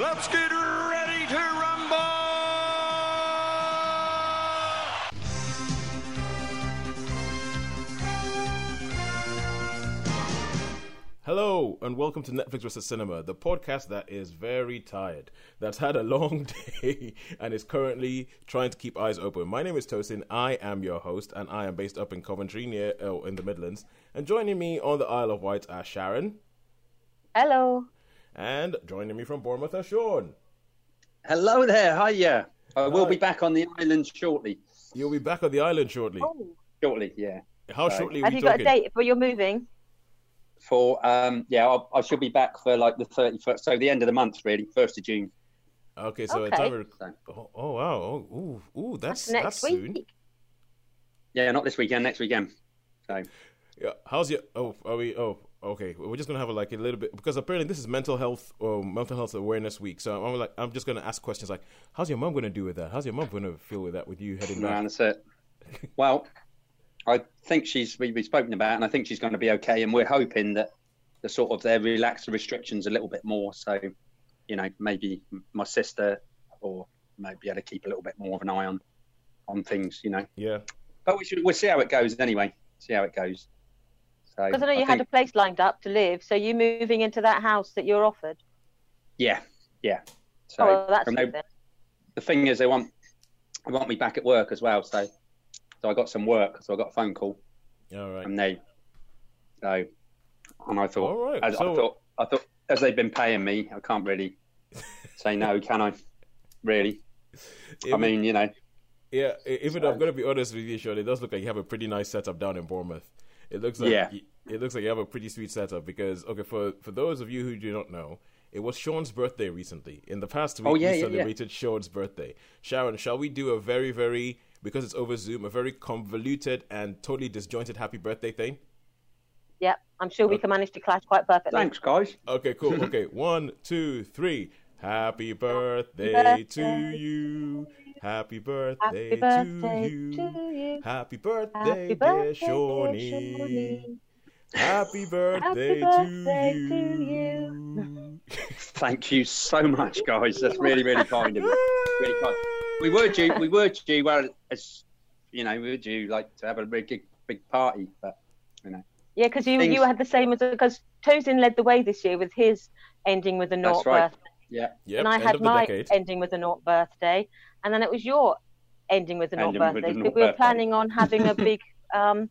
Let's get ready to rumble! Hello, and welcome to Netflix vs. Cinema, the podcast that is very tired, that's had a long day, and is currently trying to keep eyes open. My name is Tosin. I am your host, and I am based up in Coventry, near oh, in the Midlands. And joining me on the Isle of Wight are Sharon, Hello. And joining me from Bournemouth are Sean. Hello there, hiya. I will Hi. be back on the island shortly. You'll be back on the island shortly. Oh. Shortly, yeah. How Hi. shortly are Have we you got a date for your moving? For um, yeah, I'll, I should be back for like the thirty first, so the end of the month, really, first of June. Okay, so Okay. a time. So, Oh, oh wow! Oh, ooh, ooh, that's next that's week. soon. yeah, not this weekend, next weekend. So Yeah, how's your? Oh, are we? Oh, okay. We're just gonna have a, like a little bit because apparently this is mental health or mental health awareness week. So I'm like, I'm just gonna ask questions like, how's your mom gonna do with that? How's your mom gonna feel with that with you heading back? that's it. Well, I think she's we, we've spoken about, and I think she's going to be okay. And we're hoping that the sort of they relax the restrictions a little bit more. So, you know, maybe my sister or maybe be able to keep a little bit more of an eye on on things. You know, Yeah. but we should we'll see how it goes anyway. See how it goes. So Because I know you had a place lined up to live, so you moving into that house that you're offered. Yeah, yeah. So oh, well, that's and good they, the thing is, they want they want me back at work as well. So so I got some work. So I got a phone call All right. And they. So and I thought, All right, as, so- I thought, I thought as they've been paying me, I can't really say no, can I? Really? I mean, you know, yeah. Even though I'm gonna be honest with you, Sean, it does look like you have a pretty nice setup down in Bournemouth. It looks like Yeah. it looks like you have a pretty sweet setup because okay, for for those of you who do not know. It was Sean's birthday recently. In the past week, Oh, yeah, we yeah, yeah. celebrated Sean's birthday. Sharon, shall we do a very, very because it's over Zoom, a very convoluted and totally disjointed happy birthday thing? Yeah, I'm sure we uh, can manage to clash quite perfectly. thanks, guys. Okay, cool. Okay, one, two, three. Happy birthday birthday to you. Happy birthday, Happy birthday to you. to you. Happy birthday, Happy birthday, dear Shawnee. Shawnee. Happy birthday, birthday to, to you. Thank you so much, guys. That's really, really kind of you. Really kind. We were due, we were due, well, as you know, we were due like to have a big, big, big party, but you know, Yeah, because you Things- you had the same as because Tosin led the way this year with his ending with a That's naught right. birthday, yeah, Yep, and I end had my decade. ending with a naught birthday, and then it was your ending with a naught birthday. a So we were planning on having a big um,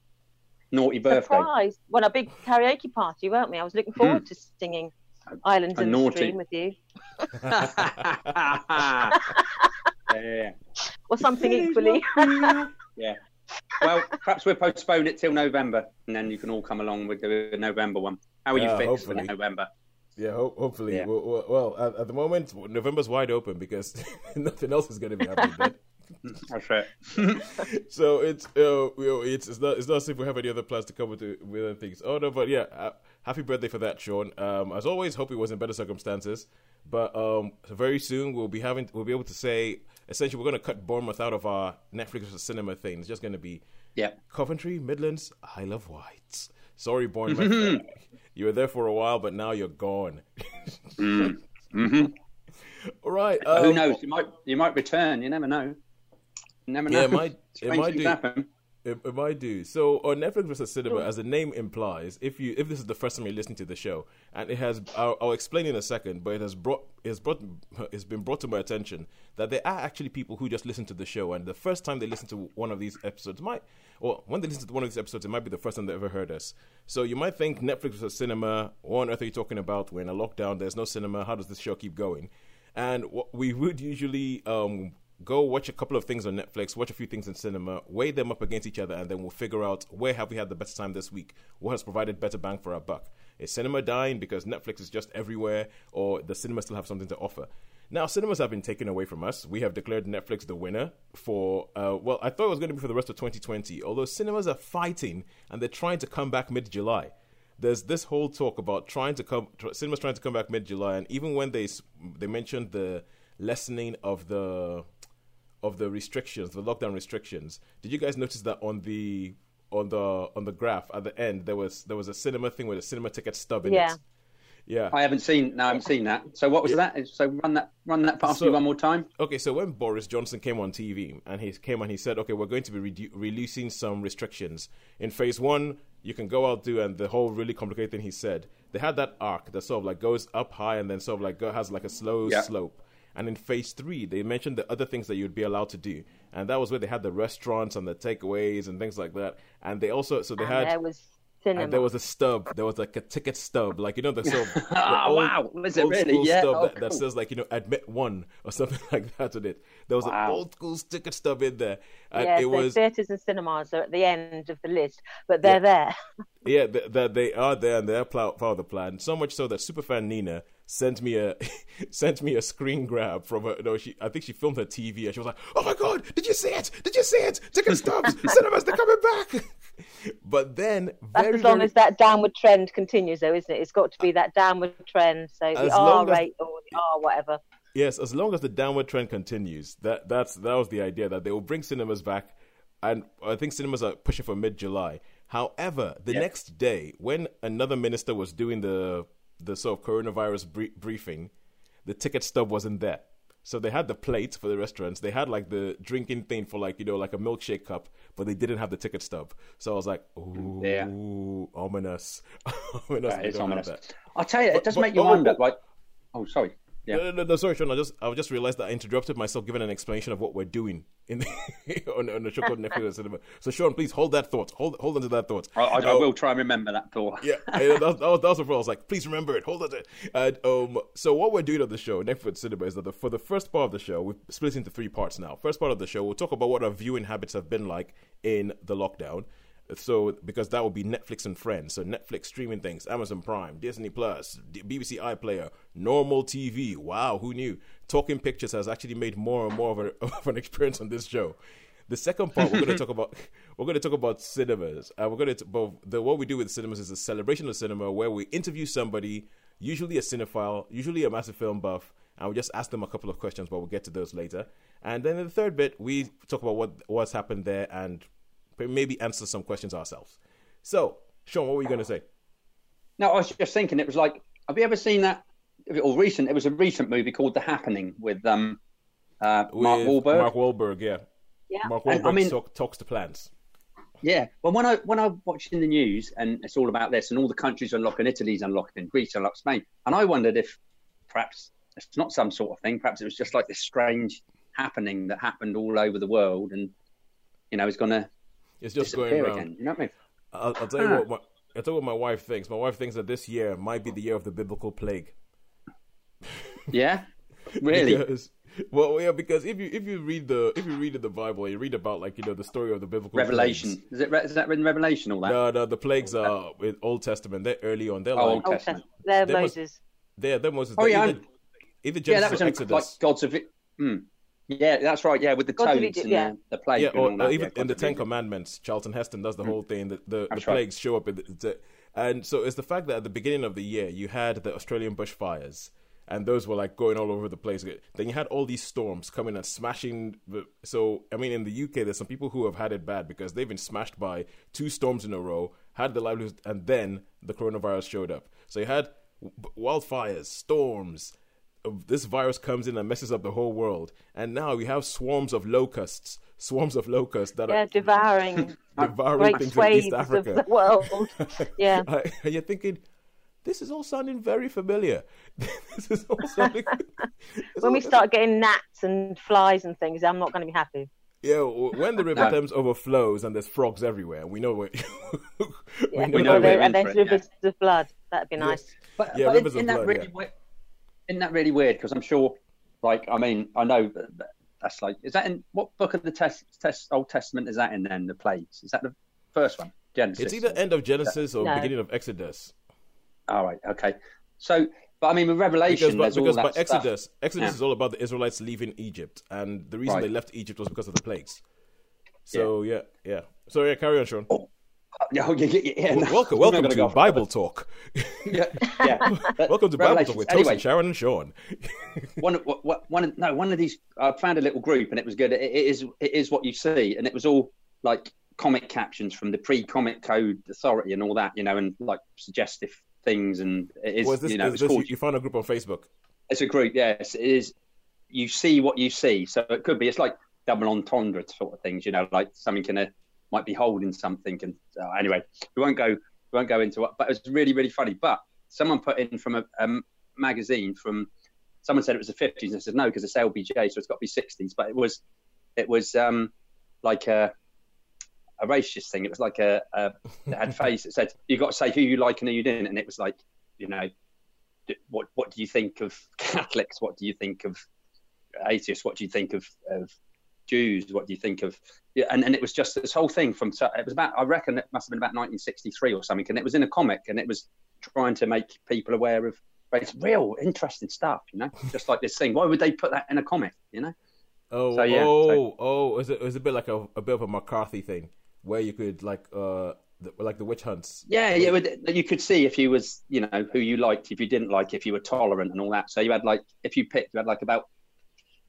naughty birthday. surprise, well, a big karaoke party, weren't we? I was looking forward to singing Islands a in the Stream with you, yeah. or something equally. Yeah. Well, perhaps we'll postpone it till November, and then you can all come along with the November one. How are Yeah, you fixed hopefully. for November? Yeah, ho- hopefully. Yeah. Well, well, well at, at the moment, November's wide open because nothing else is going to be happening then. That's right. so it's uh, it's it's not it's not as if we have any other plans to come with the, with other things. Oh no, but yeah, uh, happy birthday for that, Sean. Um, as always, hope it was in better circumstances. But um, very soon we'll be having we'll be able to say essentially we're going to cut Bournemouth out of our Netflix or cinema thing. It's just going to be Yeah. Coventry, Midlands, Isle of Wight. Sorry, Bournemouth. you were there for a while, but now you're gone. hmm All right. Who um, knows? You might you might return. You never know. You never know. Yeah, it might- it might do. happen. It might do. So on Netflix versus cinema, as the name implies, if you if this is the first time you're listening to the show, and it has, I'll, I'll explain in a second, but it has brought it has brought it's been brought to my attention that there are actually people who just listen to the show, and the first time they listen to one of these episodes might, or when they listen to one of these episodes, it might be the first time they ever heard us. So you might think Netflix versus cinema. What on earth are you talking about? We're in a lockdown. There's no cinema. How does this show keep going? And what we would usually um, go watch a couple of things on Netflix, watch a few things in cinema, weigh them up against each other, and then we'll figure out where have we had the best time this week, what has provided better bang for our buck. Is cinema dying because Netflix is just everywhere, or does cinema still have something to offer? Now, cinemas have been taken away from us. We have declared Netflix the winner for, uh, well, I thought it was going to be for the rest of 2020, although cinemas are fighting and they're trying to come back mid July there's this whole talk about trying to come cinemas trying to come back mid July, and even when they they mentioned the lessening of the of the restrictions, the lockdown restrictions, did you guys notice that on the on the on the graph at the end there was there was a cinema thing with a cinema ticket stub in Yeah. it? Yeah. I haven't seen. No, I haven't seen that. So what was that? So run that, run that past So- me one more time. Okay, so when Boris Johnson came on TV and he came and he said, "Okay, we're going to be redu- releasing some restrictions in phase one. You can go out do and the whole really complicated thing he said. They had that arc that sort of like goes up high and then sort of like go, has like a slow Yeah. slope. And in phase three, they mentioned the other things that you'd be allowed to do, and that was where they had the restaurants and the takeaways and things like that. And they also so they And had there was cinema. and there was a stub. There was like a ticket stub, like you know the of the Ah, old, wow. Was it old really? school Yeah. stub Oh, that, that says like you know admit one or something like that on it. There was Wow. an old school ticket stub in there, and yeah, it so was theatres and cinemas are at the end of the list, but they're there. yeah that th- they are there and they're part of the plan. So much so that superfan Nina sent me a sent me a screen grab from her. No, she I think she filmed her TV and she was like, "Oh my god, did you see it? Did you see it? Ticket stubs, cinemas, they're coming back." But then, That's very, as long very- as that downward trend continues, though, isn't it? It's got to be that downward trend. So the R as- rate or the R whatever. Yes, as long as the downward trend continues, that that's that was the idea that they will bring cinemas back, and I think cinemas are pushing for mid July. However, the Yeah. next day, when another minister was doing the the sort of coronavirus brie- briefing, the ticket stub wasn't there. So they had the plate for the restaurants. They had like the drinking thing for like you know like a milkshake cup, but they didn't have the ticket stub. So I was like, ooh, Yeah. ominous, ominous. That they is don't have ominous. I'll tell you, it But- does but- make you but- wonder. Like, oh, sorry. Yeah. No, no, no, sorry, Sean. I just, I just realized that I interrupted myself giving an explanation of what we're doing in the, on, on the show called Netflix Cinema. So, Sean, please hold that thought. Hold, hold on to that thought. I, I, I Uh, will try and remember that thought. Yeah, that, was- that, was, that was the problem. I was like, please remember it. Hold on to it. And, um, so what we're doing on the show, Netflix Cinema, is that the, for the first part of the show, we've split into three parts now. First part of the show, we'll talk about what our viewing habits have been like in the lockdown. So, because that will be Netflix and Friends. So, Netflix streaming things, Amazon Prime, Disney Plus, BBC iPlayer, normal TV. Wow, who knew? Talking Pictures has actually made more and more of, a, of an experience on this show. The second part we're going to talk about we're going to talk about cinemas. Uh, we're going to but the what we do with cinemas is a celebration of cinema where we interview somebody, usually a cinephile, usually a massive film buff, and we just ask them a couple of questions. But we'll get to those later. And then in the third bit, we talk about what what's happened there and maybe answer some questions ourselves. So, Sean, what were you going to say? No, I was just thinking. It was like, have you ever seen that? Or recent? It was a recent movie called The Happening with um, uh, Mark With Wahlberg. Mark Wahlberg, yeah. Yeah. Mark And, I mean- talk, talks to plants. Yeah. Well, when I when I watched in the news and it's all about this and all the countries unlocking, Italy's unlocking, Greece unlocked, Spain, and I wondered if perhaps it's not some sort of thing. Perhaps it was just like this strange happening that happened all over the world, and you know, is going to It's just going disappear around. again. You know what I mean? I'll, I'll tell you Huh. what. My, I'll tell you what my wife thinks. My wife thinks that this year might be the year of the biblical plague. Yeah. Really? Because, well, yeah, because if you if you read the if you read in the Bible, you read about like you know the story of the biblical Revelation. plagues. Is it? Re- is that in Revelation? All that? No, no, the plagues are in Old Testament. They're early on. They're Oh, like Old Old Testament. Testament. There, They must- Moses. they're they're Moses. Oh, they're yeah, either, and- either yeah, Genesis that was or in, Exodus. like God's of it. Mm. Yeah, that's right. Yeah, with the Gods toads Egypt, and yeah. the, the plague. yeah, and or, all or that. even yeah, in the Ten Commandments, Charlton Heston does the hmm. whole thing. The the, the That's right. plagues show up, in the, the, and so it's the fact that at the beginning of the year you had the Australian bushfires, and those were like going all over the place. Then you had all these storms coming and smashing. The, so I mean, in the UK, there's some people who have had it bad because they've been smashed by two storms in a row, had the livelihood, and then the coronavirus showed up. So you had wildfires, storms. This virus comes in and messes up the whole world, and now we have swarms of locusts, swarms of locusts that Yeah, are devouring devouring great things in swathes East of Africa. the world. Yeah. And you're thinking, this is all sounding very familiar. this is all sounding. When we start getting gnats and flies and things, I'm not going to be happy. yeah, when the River No. Thames overflows and there's frogs everywhere, we know where. Yeah. we know, know we're they- and then for it, rivers of blood. That'd be nice. But, Yeah, but rivers isn't of that blood, really yeah. Weird? Isn't that really weird? Because I'm sure, like, I mean, I know that that- that's like, is that in what book of the test, test Old Testament is that in? Then the plagues is that the first one? Genesis. It's either end of Genesis or No. beginning of Exodus. All right, okay. So, but I mean, with Revelation, Because, by, because all by that stuff. Exodus, Exodus Yeah. is all about the Israelites leaving Egypt, and the reason Right. they left Egypt was because of the plagues. So yeah, yeah. So yeah, carry on, Sean. Oh, yeah, yeah, yeah, yeah, no, welcome, welcome to go. Bible Talk. Yeah, yeah. But welcome to Bible Talk with anyway, Sharon, and Sean. one, of- what, what, one, of- no, one of these. I found a little group, and it was good. It, it is, it is what you see, and it was all like comic captions from the pre-comic code authority and all that, you know, and like suggestive things, and it is Was this, you know is it's called you, found a group on Facebook? it's a group. Yes, it is. You see what you see, so it could be. It's like double entendre sort of things. You know, like something can uh, might be holding something. And uh, anyway, we won't go. We won't go into it. But it was really, really funny. But someone put in from a, a magazine from. Someone said it was the 50s. And I said no because it's LBJ, so it's got to be 60s. But it was, it was um, like a a racist thing. It was like a, a it had face. It said you got to say who you like and who you didn't, and it was like, you know, what what do you think of Catholics? What do you think of atheists? What do you think of, of Jews? What do you think of? Yeah, and, and it was just this whole thing from. It was about. I reckon it must have been about 1963 or something, and it was in a comic, and it was trying to make people aware of. It's real interesting stuff, you know. Just like this thing. Why would they put that in a comic? You know. Oh, So, yeah, oh, so- oh! Is it is a bit like a, a bit of a McCarthy thing where you could like uh the, like the witch hunts. Yeah, yeah. You could see if you was, you know, who you liked, if you didn't like, if you were tolerant and all that. So you had like, if you picked, you had like about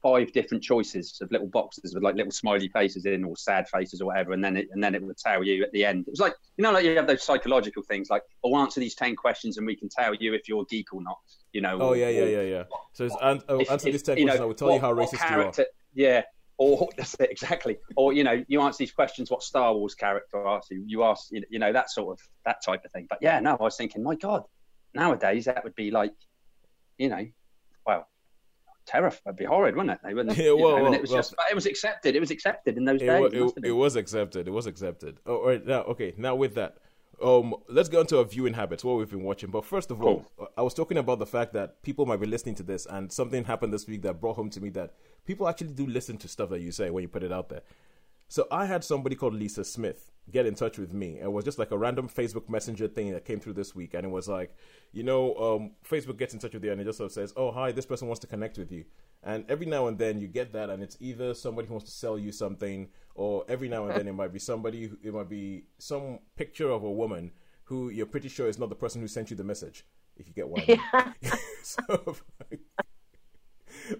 five different choices of little boxes with like little smiley faces in or sad faces or whatever, and then it, and then it would tell you at the end. It was like, you know, like you have those psychological things, like, "Oh, answer these ten questions, and we can tell you if you're a geek or not." You know. Oh or- yeah, yeah, yeah, yeah. So it's an, oh, if- answer if, this ten you know, questions. I will tell you how racist character, you are. Yeah. Or that's it, exactly. Or you know, you answer these questions. What Star Wars character are you? You ask, you you know, that sort of that type of thing. But yeah, no, I was thinking, my God, nowadays that would be like, you know, well, terrifying. It'd be horrid, wouldn't it? They wouldn't. Yeah, you know, well, well, it was well. just, but it was accepted. It was accepted in those you. days. It, it it, it was accepted. It was accepted. Oh, all right now, okay. Now with that, um, let's go into our viewing habits. What we've been watching. But first of all, I was talking about the fact that people might be listening to this, and something happened this week that brought home to me that people actually do listen to stuff that you say when you put it out there. So I had somebody called Lisa Smith get in touch with me. It was just like a random Facebook Messenger thing that came through this week, and it was like, you know, um, Facebook gets in touch with you and it just sort of says, "Oh, hi, this person wants to connect with you." And every now and then you get that, and it's either somebody who wants to sell you something, or every now and then it might be somebody, who, it might be some picture of a woman who you're pretty sure is not the person who sent you the message. If you get what I mean. so,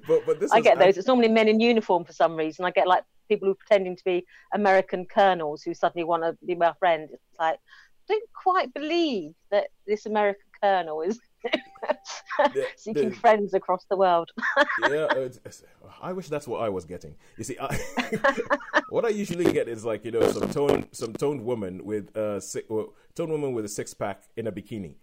but but this I get those. It's normally men in uniform for some reason. I get like people who are pretending to be American colonels who suddenly want to be my friend. It's like, I don't quite believe that this American colonel is seeking the- friends across the world. yeah, I wish that's what I was getting. You see, I, what I usually get is like you know some tone, some toned woman with a toned woman with a six pack in a bikini,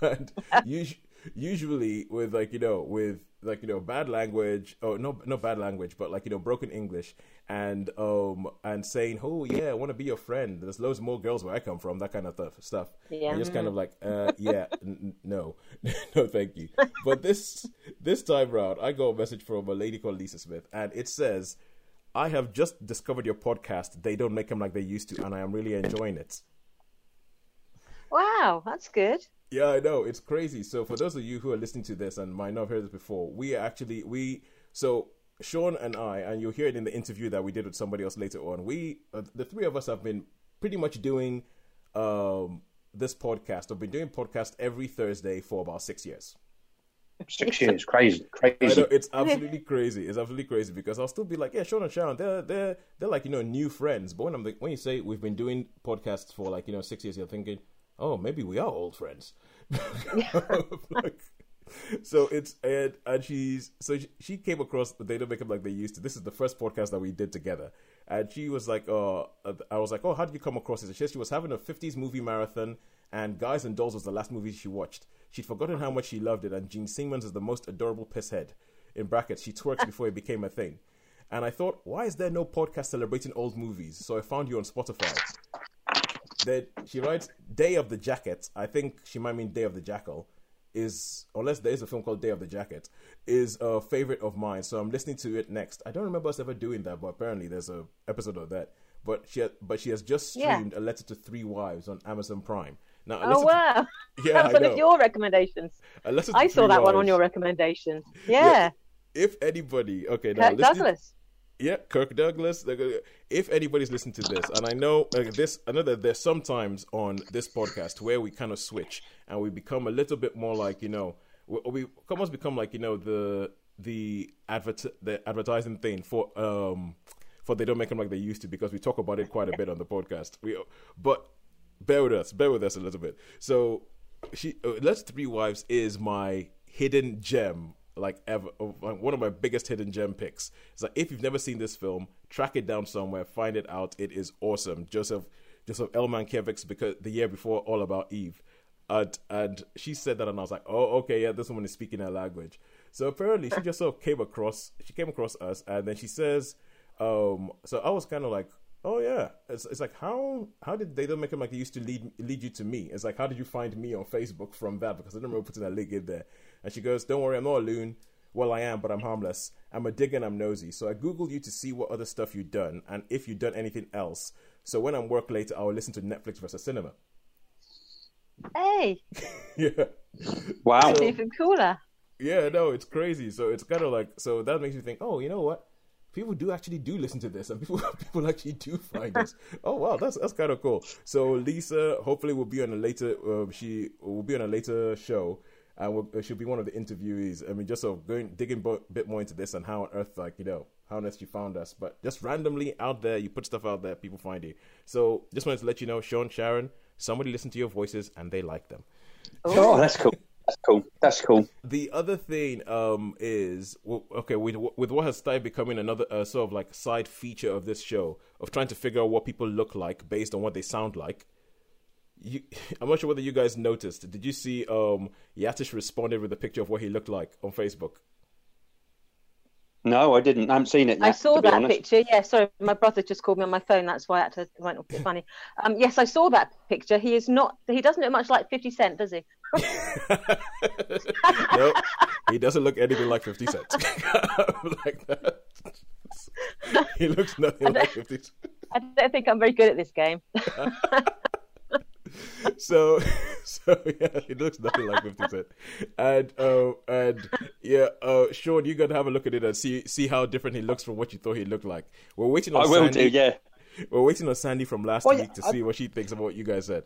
and us- usually with like you know with like you know bad language or no no bad language but like you know broken english and um and saying oh yeah i want to be your friend. There's loads more girls where i come from that kind of stuff stuff. Yeah. and just kind of like uh yeah n- n- no no thank you. But this this time round i got a message from a lady called lisa smith and it says i have just discovered your podcast. They don't make them like they used to and i am really enjoying it. Wow, that's good. Yeah, I know it's crazy. So for those of you who are listening to this and might not have heard this before, we actually we so Sean and I, and you'll hear it in the interview that we did with somebody else later on. We uh, the three of us have been pretty much doing um, this podcast. I've been doing podcast every Thursday for about six years. Six years, crazy, I crazy. know it's absolutely crazy. It's absolutely crazy because I'll still be like, yeah, Sean and Sharon, they're they're they're like you know new friends. But when I'm like, when you say we've been doing podcasts for like you know six years, you're thinking, oh, maybe we are old friends. Like, so it's and and she's so she, she came across but they don't make them like they used to. This is the first podcast that we did together, and she was like, "Oh," I was like, oh, how did you come across this? She, she was having a '50s movie marathon, and Guys and Dolls was the last movie she watched. She'd forgotten how much she loved it, and Jean Simmons is the most adorable pisshead. In brackets, she twerked before it became a thing. And I thought, why is there no podcast celebrating old movies? So I found you on Spotify. Then she writes Day of the Jacket. I think she might mean Day of the Jackal. Is unless there is a film called Day of the Jacket, is a favorite of mine. So I'm listening to it next. I don't remember us ever doing that, but apparently there's a episode of that. But she, ha- but she has just Yeah. streamed A Letter to Three Wives on Amazon Prime. Now, Oh Letter to- wow, yeah, that one of your recommendations. A I saw that one on your recommendations. Yeah, If anybody, okay, now Kirk Douglas. Yeah, Kirk Douglas. gonna- If anybody's listening to this, and I know uh, this, I know that there's sometimes on this podcast where we kind of switch and we become a little bit more like you know, we, we almost become like you know the the advert the advertising thing for um for they don't make them like they used to because we talk about it quite a bit on the podcast. We but bear with us, bear with us a little bit. So she uh, Let's Three Wives is my hidden gem, like ever. uh, One of my biggest hidden gem picks. Like if you've never seen this film, track it down somewhere, find it out. It is awesome. Joseph Joseph L. Mankiewicz, because the year before, All About Eve. And, and she said that, and I was like, "Oh, okay, yeah, this woman is speaking her language." So apparently, she just sort of came across. She came across us, and then she says, um, "So I was kind of like, oh yeah, it's, it's like how how did they don't make it like they used to lead lead you to me? It's like how did you find me on Facebook from that? Because I didn't remember putting that link in there." And she goes, "Don't worry, I'm not a loon. Well, I am, but I'm harmless. I'm a digger and I'm nosy. So I googled you to see what other stuff you've done and if you've done anything else. So when I'm work later, I will listen to Netflix versus cinema." Hey, yeah. Wow. that's even cooler. Yeah, no, it's crazy. So it's kind of like so that makes me think, oh, you know what? People do actually do listen to this, and people people actually do find us. oh wow, that's that's kind of cool. So Lisa, hopefully, will be on a later. Uh, she will be on a later show, and will, she'll be one of the interviewees. I mean, just sort of going digging a bit more into this and how on earth, like you know, how on earth you found us. But just randomly out there, you put stuff out there, people find you. So just wanted to let you know, Sean, Sharon, somebody listened to your voices and they like them. Oh, that's cool. That's cool. That's cool. The other thing um, is well, okay with with what has started becoming another uh, sort of like side feature of this show of trying to figure out what people look like based on what they sound like. You, I'm not sure whether you guys noticed. Did you see um, Yatish responded with a picture of what he looked like on Facebook? No, I didn't. I haven't seen it yet. I saw to be that honest. picture. Yeah, sorry, my brother just called me on my phone. That's why I had to it went a bit funny. Um, yes, I saw that picture. He is not. He doesn't look much like Fifty Cent, does he? no, he doesn't look anything like Fifty Cent. like that. He looks nothing like Fifty Cent. I don't think I'm very good at this game. so so yeah, he looks nothing like Fifty Cent, and uh, and yeah, uh, Sean, you gotta have a look at it and see see how different he looks from what you thought he looked like. We're waiting on I will Sandy. do. Yeah. We're waiting on Sandy from last Well, week yeah, to I- see what she thinks about what you guys said.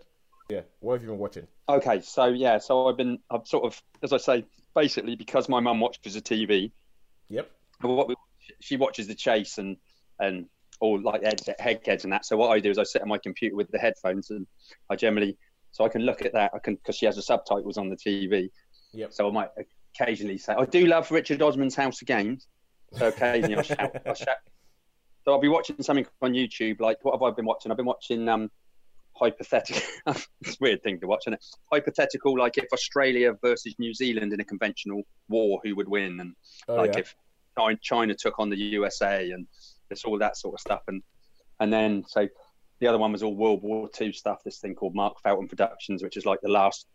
Yeah, what have you been watching? Okay. So yeah. So I've been. I've sort of, as I say, basically because my mum watches the TV. Yep. What we, she watches the chase and and all like head, headheads and that. So what I do is I sit on my computer with the headphones and I generally so I can look at that. I can because she has the subtitles on the TV. Yep. So I might occasionally say I do love Richard Osman's House of Games. So occasionally I shout. I shout. So I'll be watching something on YouTube. Like what have I been watching? I've been watching um hypothetical. it's a weird thing to watch, isn't it? Hypothetical, like if Australia versus New Zealand in a conventional war, who would win? And Oh like yeah. if China took on the USA and it's all that sort of stuff. And and then so the other one was all World War Two stuff. This thing called Mark Felton Productions, which is like the last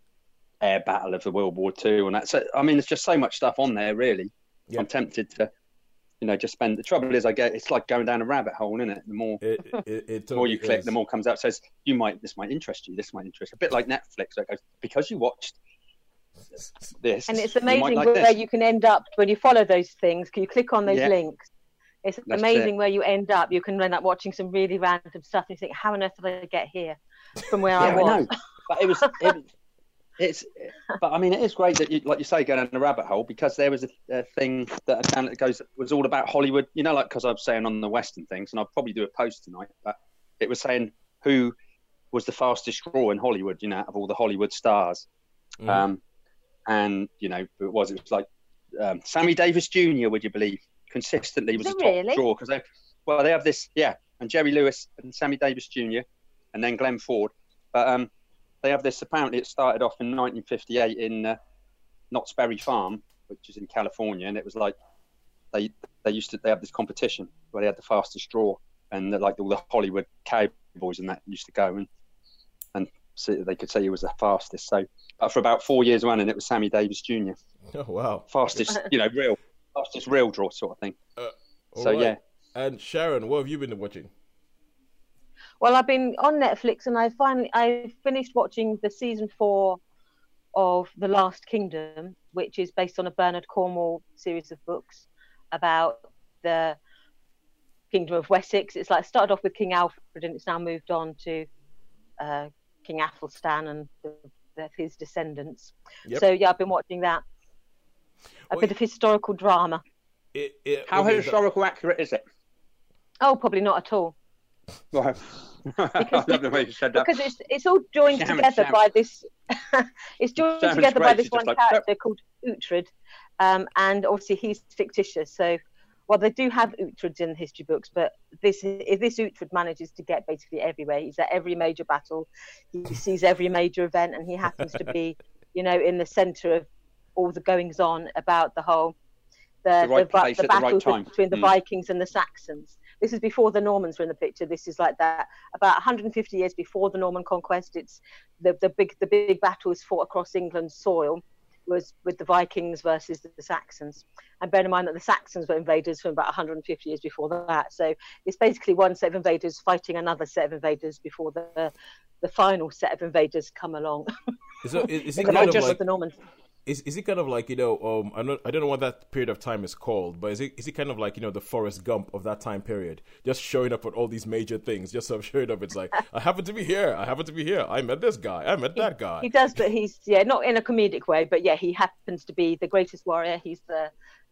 air battle of the World War Two, and that's. I mean, there's just so much stuff on there. Really, Yeah. I'm tempted to, you know, just spend. The trouble is, I get it's like going down a rabbit hole, isn't it? The more It, it, it the more totally you click, is. the more comes out. Says you might this might interest you. This might interest. A bit like Netflix. It goes because you watched this, And it's you amazing like where this. you can end up when you follow those things. Can you click on those Yeah. links. It's That's amazing it. where you end up. You can end up watching some really random stuff. And you think, how on earth did I get here from where Yeah, I I was? know. But it was. It, it's. But I mean, it is great that you, like you say, go down the rabbit hole because there was a, a thing that account that goes was all about Hollywood. You know, like because I was saying on the Western things, and I'll probably do a post tonight. But it was saying who was the fastest draw in Hollywood. You know, out of all the Hollywood stars. Mhm. Um, and you know, it was. It was like um, Sammy Davis Jr. Would you believe? Consistently was Is a it top really? draw because they, well, they have this, yeah, and Jerry Lewis and Sammy Davis Jr. and then Glenn Ford, but um, they have this. Apparently, it started off in 1958 in uh, Knott's Berry Farm, which is in California, and it was like they they used to they have this competition where they had the fastest draw, and like all the Hollywood cowboys and that used to go and and see, they could say he was the fastest. So, but for about four years running, it was Sammy Davis Jr. Oh wow. fastest, you know, real fastest real draw sort of thing. All so right. yeah, And Sharon, what have you been watching? Well, I've been on Netflix and I finally I finished watching the season four of The Last Kingdom, which is based on a Bernard Cornwell series of books about the Kingdom of Wessex. It's like started off with King Alfred and it's now moved on to uh, King Athelstan and the, the, his descendants. Yep. So yeah, I've been watching that. A Well, bit of historical drama. It, it, how okay, so- historical accurate is it? Oh, probably not at all. Well, I love the way you said that. because it's it's all joined Shaman- together shaman. by this. it's joined Shaman's together by this she's one like, character called Uhtred, um, and obviously he's fictitious. So, well, they do have Uhtred's in the history books, but this if this Uhtred manages to get basically everywhere. He's at every major battle, he sees every major event, and he happens to be, you know, in the centre of all the goings on about the whole the, The right ba- place the at the right battles time. between the Mm. Vikings and the Saxons. This is before the Normans were in the picture. This is like that about 150 years before the Norman conquest. It's the, the big the big battles fought across England's soil was with the Vikings versus the, the Saxons. And bear in mind that the Saxons were invaders from about 150 years before that. So it's basically one set of invaders fighting another set of invaders before the the final set of invaders come along. Is, it, is, is it kind of just like the Normans. Is, is it kind of like you know um I don't I don't know what that period of time is called, but is it is it kind of like you know the Forrest Gump of that time period, just showing up at all these major things, just sort of showing up. It's like I happen to be here, I happen to be here, I met this guy, I met that guy. He does, but he's yeah, not in a comedic way, but yeah, he happens to be the greatest warrior. He's the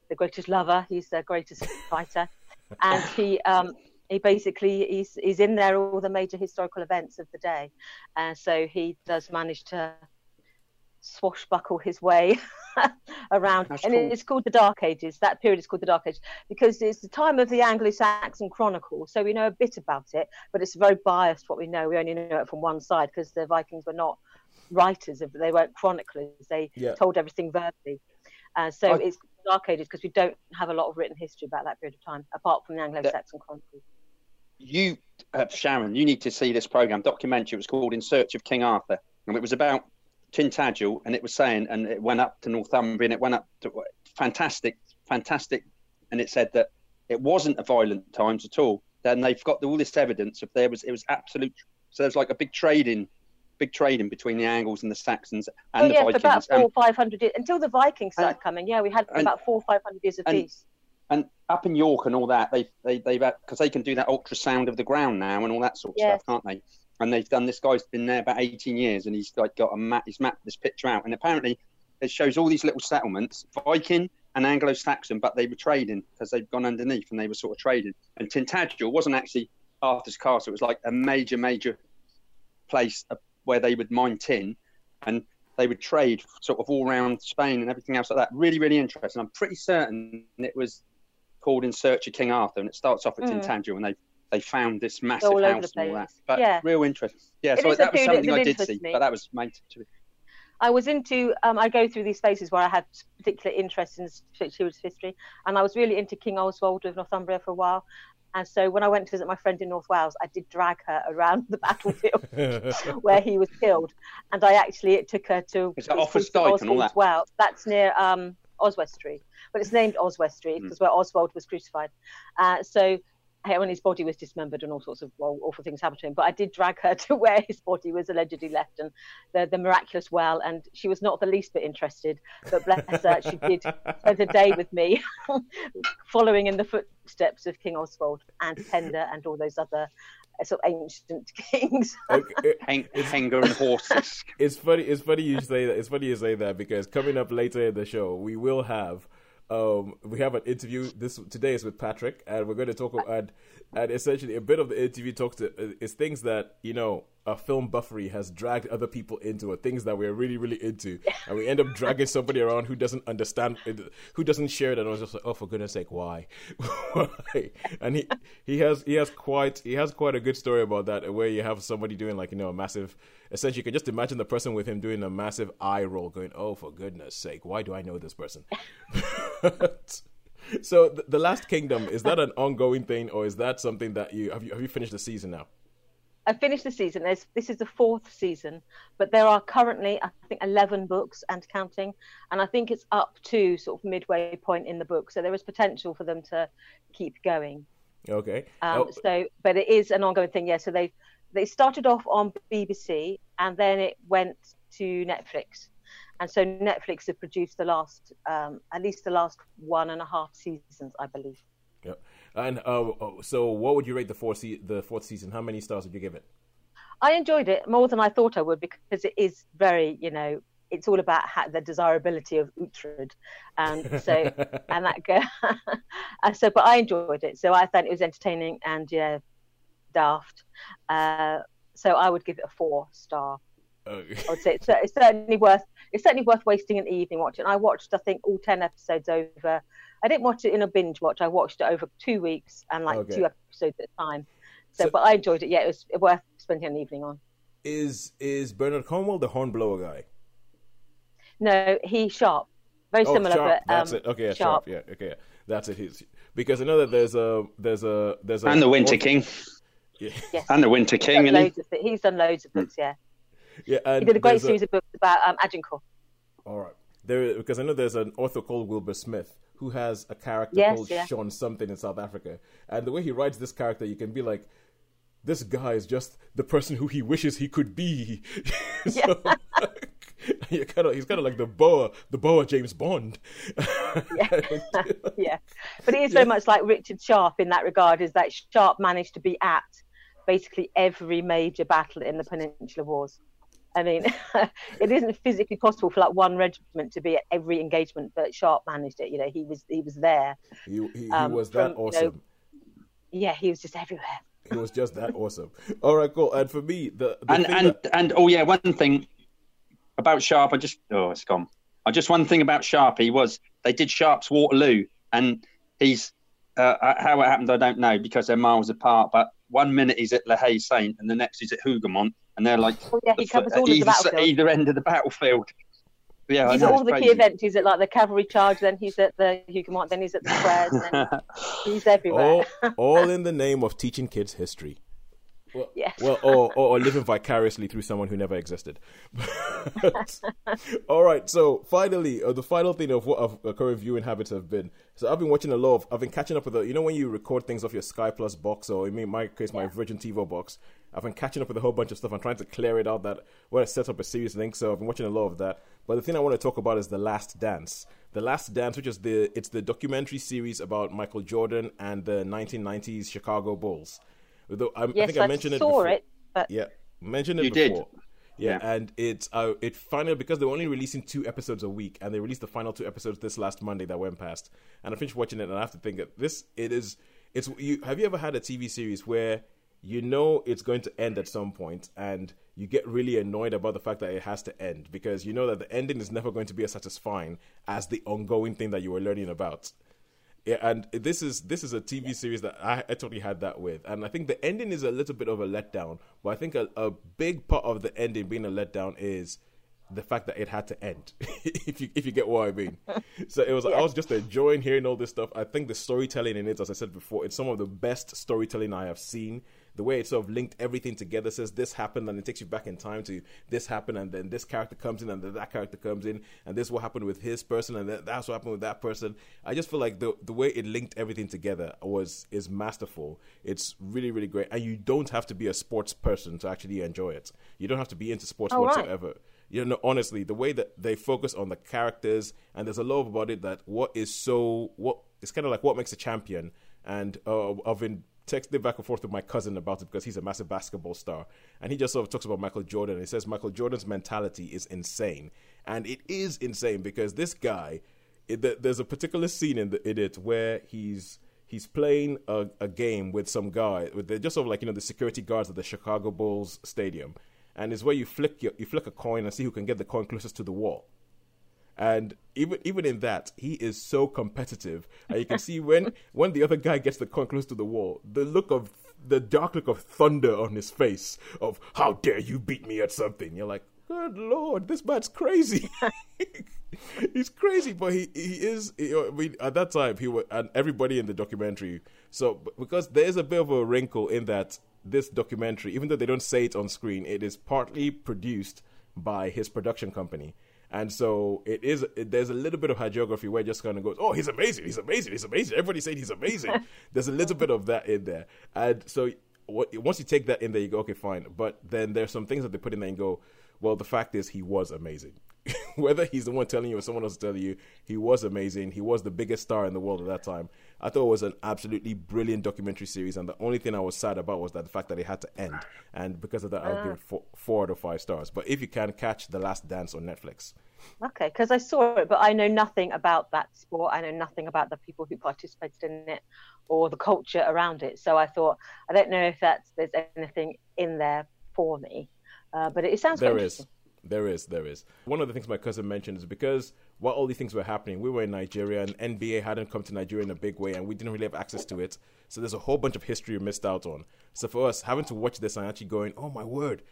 the greatest lover. He's the greatest fighter, and he um he basically he's he's in there all the major historical events of the day, and so he does manage to swashbuckle his way around. That's and cool. it's called the dark ages. That period is called the dark age because it's the time of the anglo-saxon chronicle. So we know a bit about it but it's very biased what we know. We only know it from one side because the vikings were not writers they weren't chroniclers. They Yeah. told everything verbally. Uh, so I- it's dark ages because we don't have a lot of written history about that period of time apart from the anglo-saxon chronicle. You, uh, Sharon, you need to see this program documentary. It was called In Search of King Arthur, and it was about Tintagel, and it was saying, and it went up to Northumbria, and it went up to fantastic, fantastic, and it said that it wasn't a violent times at all. Then they've got all this evidence of there was it was absolute. So there's like a big trading, big trading between the Angles and the Saxons and oh the yeah for about Vikings. four five hundred years until the vikings started And- coming yeah we had and- about four or five hundred years of and- peace and up in York and all that, they've they, they've because they can do that ultrasound of the ground now and all that sort of Yes. stuff, can't they? And they've done. This guy's been there about 18 years, and he's like got a map. He's mapped this picture out, and apparently it shows all these little settlements, Viking and Anglo-Saxon, but they were trading because they've gone underneath and they were sort of trading. And Tintagel wasn't actually Arthur's castle; it was like a major, major place where they would mine tin, and they would trade sort of all around Spain and everything else like that. Really, really interesting. I'm pretty certain it was called In Search of King Arthur, and it starts off at Mm. Tintagel, and they they found this massive all house and all that. But Yeah. real interest. Yeah, It so that was something I did see, me. but that was made to. I was into, um, I go through these phases where I had particular interest in Stuart's history, and I was really into King Oswald of Northumbria for a while. And so when I went to visit my friend in North Wales, I did drag her around the battlefield where he was killed, and I actually it took her to Is that Offa's Dyke and all Oswald's that? Well, that's near um, Oswestry, but it's named Oswestry Mm. because where Oswald was crucified. Uh, so hey, when his body was dismembered and all sorts of well, awful things happened to him. But I did drag her to where his body was allegedly left and the, the miraculous well. And she was not the least bit interested. But bless her, she did spend a day with me, following in the footsteps of King Oswald and Penda and all those other uh, sort of ancient kings. Okay, Hang, hanger and horses. it's funny. It's funny you say that. It's funny you say that because coming up later in the show, we will have um we have an interview. This today is with Patrick, and we're going to talk and and essentially a bit of the interview talks to is things that you know a film buffery has dragged other people into, or things that we're really really into, and we end up dragging somebody around who doesn't understand, who doesn't share it, and I was just like, oh for goodness sake, why? why? And he he has he has quite he has quite a good story about that, where you have somebody doing like you know a massive essentially you can just imagine the person with him doing a massive eye roll going oh for goodness sake why do i know this person so th- the last kingdom is that an ongoing thing or is that something that you have you have you finished the season now I finished the season. There's, this is the fourth season, but there are currently, I think, 11 books and counting. And I think it's up to sort of midway point in the book. So there is potential for them to keep going. okay Um, Oh, So, but it is an ongoing thing. Yeah. So they they started off on BBC and then it went to Netflix. And so Netflix have produced the last, um, at least the last one and a half seasons, I believe. And uh, oh, so what would you rate the fourth se- the fourth season how many stars would you give it I enjoyed it more than I thought I would because it is very, you know, it's all about the desirability of Uhtred, and so and that go. and so, but I enjoyed it, so I thought it was entertaining, and yeah, daft. Uh, so I would give it a four star. Uh, I would say it's, it's certainly worth it's certainly worth wasting an evening watching. I watched I think all ten episodes over. I didn't watch it in a binge watch. I watched it over two weeks and like Okay. two episodes at a time. So, So- but I enjoyed it. Yeah, it was worth spending an evening on. is is Bernard Cornwell the hornblower guy? No, he Sharpe, very Oh, similar, Sharpe. but um, that's it. Okay, yeah, Sharpe. Yeah, okay, yeah. that's it. He's because I know that there's a there's a there's a And the Winter King. Yeah, Yes. And the Winter He's King. done, And loads of, he's done loads of books. Yeah, yeah. And he did a great there's series of books about um, Agincourt. All right. There, because I know there's an author called Wilbur Smith who has a character Yes, called yeah. Sean something in South Africa, and the way he writes this character, you can be like, this guy is just the person who he wishes he could be. so, you kind of, he's kind of like the Boer, the Boer James Bond. yeah, yeah. but he is very much like Richard Sharpe in that regard. Is that Sharpe managed to be at basically every major battle in the Peninsular Wars. I mean, it isn't physically possible for like one regiment to be at every engagement, but Sharpe managed it. You know, he was he was there. he, he, he Um, was that from, you know, awesome. Yeah, he was just everywhere. He was just that awesome. All right, cool. And for me, the, the and and, that- and oh yeah, one thing about Sharpe, I just oh it's gone. I just one thing about Sharpe, he was they did Sharpe's Waterloo, and he's uh, how it happened I don't know because they're miles apart. But one minute he's at La Haye Sainte, and the next he's at Hougoumont, and they're like Oh yeah, he the- covers all of the either, either end of the battlefield. Yeah, I He's know, at all the key events. He's at like the cavalry charge, then he's at the Huguenot, then he's at the squares, and then he's everywhere. all, all in the name of teaching kids history. Well, Yes. well or, or, or living vicariously through someone who never existed. But- all right, so finally, uh, the final thing of what of uh, current viewing habits have been. So I've been watching a lot of. I've been catching up with the. You know when you record things off your Sky Plus box, or in my case, my Virgin TiVo box. I've been catching up with a whole bunch of stuff. I'm trying to clear it out that where I set up a series link. So I've been watching a lot of that. But the thing I want to talk about is the Last Dance. The Last Dance, which is the it's the documentary series about Michael Jordan and the 1990s Chicago Bulls. Although I, I think I mentioned it before. it, but Yeah, mentioned it You did. before. Yeah, Yeah. and it's uh, it finally because they were only releasing two episodes a week, and they released the final two episodes this last Monday that went past. And I finished watching it, and I have to think that this it is it's you. Have you ever had a TV series where you know it's going to end at some point, and you get really annoyed about the fact that it has to end because you know that the ending is never going to be as satisfying as the ongoing thing that you were learning about. Yeah, and this is this is a TV series that I, I totally had that with, and I think the ending is a little bit of a letdown. But I think a, a big part of the ending being a letdown is the fact that it had to end. if you if you get what I mean. So it was I was just enjoying hearing all this stuff. I think the storytelling in it, as I said before, it's some of the best storytelling I have seen. The way it sort of linked everything together says this happened and it takes you back in time to this happened and then this character comes in and then that character comes in and this what happened with his person and then that's what happened with that person. I just feel like the the way it linked everything together was is masterful. It's really really great and you don't have to be a sports person to actually enjoy it. You don't have to be into sports Oh, right. whatsoever you know honestly the way that they focus on the characters and there's a lot about it that what is so what it's kind of like what makes a champion and uh, i've been texting back and forth with my cousin about it because he's a massive basketball star. And he just sort of talks about michael jordan and he says michael jordan's mentality is insane. And it is insane because this guy it, there's a particular scene in, the, in it where he's he's playing a, a game with some guy they're just sort of like you know the security guards at the chicago bulls stadium. And it's where you flick your, you flick a coin and see who can get the coin closest to the wall. And even even in that, he is so competitive, and you can see when when the other guy gets the coin close to the wall, the look of the dark look of thunder on his face of how dare you beat me at something. You're like, good lord, this man's crazy. He's crazy, but he he is. He, I mean, at that time, he was, and everybody in the documentary. So because there is a bit of a wrinkle in that this documentary, even though they don't say it on screen, it is partly produced by his production company. And so it is. It, there's a little bit of hagiography where it just kind of goes, "Oh, he's amazing! He's amazing! He's amazing!" Everybody saying he's amazing. there's a little bit of that in there, and so what, once you take that in there, you go, "Okay, fine." But then there's some things that they put in there and go, "Well, the fact is, he was amazing." whether he's the one telling you or someone else telling you, he was amazing. He was the biggest star in the world at that time. I thought it was an absolutely brilliant documentary series, and the only thing I was sad about was that the fact that it had to end. And because of that, I'll give it four, four out of five stars. But if you can catch The Last Dance on Netflix, Okay, because I saw it, but I know nothing about that sport. I know nothing about the people who participated in it or the culture around it. So I thought I don't know if that's there's anything in there for me, uh, but it, it sounds there is. There is, there is. One of the things my cousin mentioned is because while all these things were happening, we were in Nigeria and NBA hadn't come to Nigeria in a big way and we didn't really have access to it. So there's a whole bunch of history we missed out on. So for us, having to watch this and actually going, oh my word,